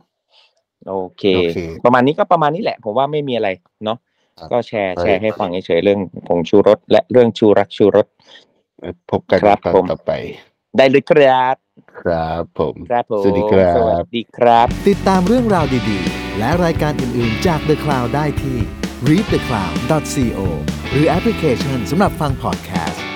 โอเค โอเคประมาณนี้ก็ประมาณนี้แหละ ผมว่าไม่มีอะไรเนาะครับก็แชร์ใช่แชร์ให้ฟังเฉยๆเรื่องผงชูรสและเรื่องชูรักชูรส พบกันครับครั้งผมต่อไป ได้เลยครับ ครับผมครับผมสวัสดีครับสวัสดีครับ ติดตามเรื่องราวดีๆ และรายการอื่นๆจาก The Cloud ได้ที่ readthecloud.co หรือแอปพลิเคชันสำหรับฟังพอดแคสต์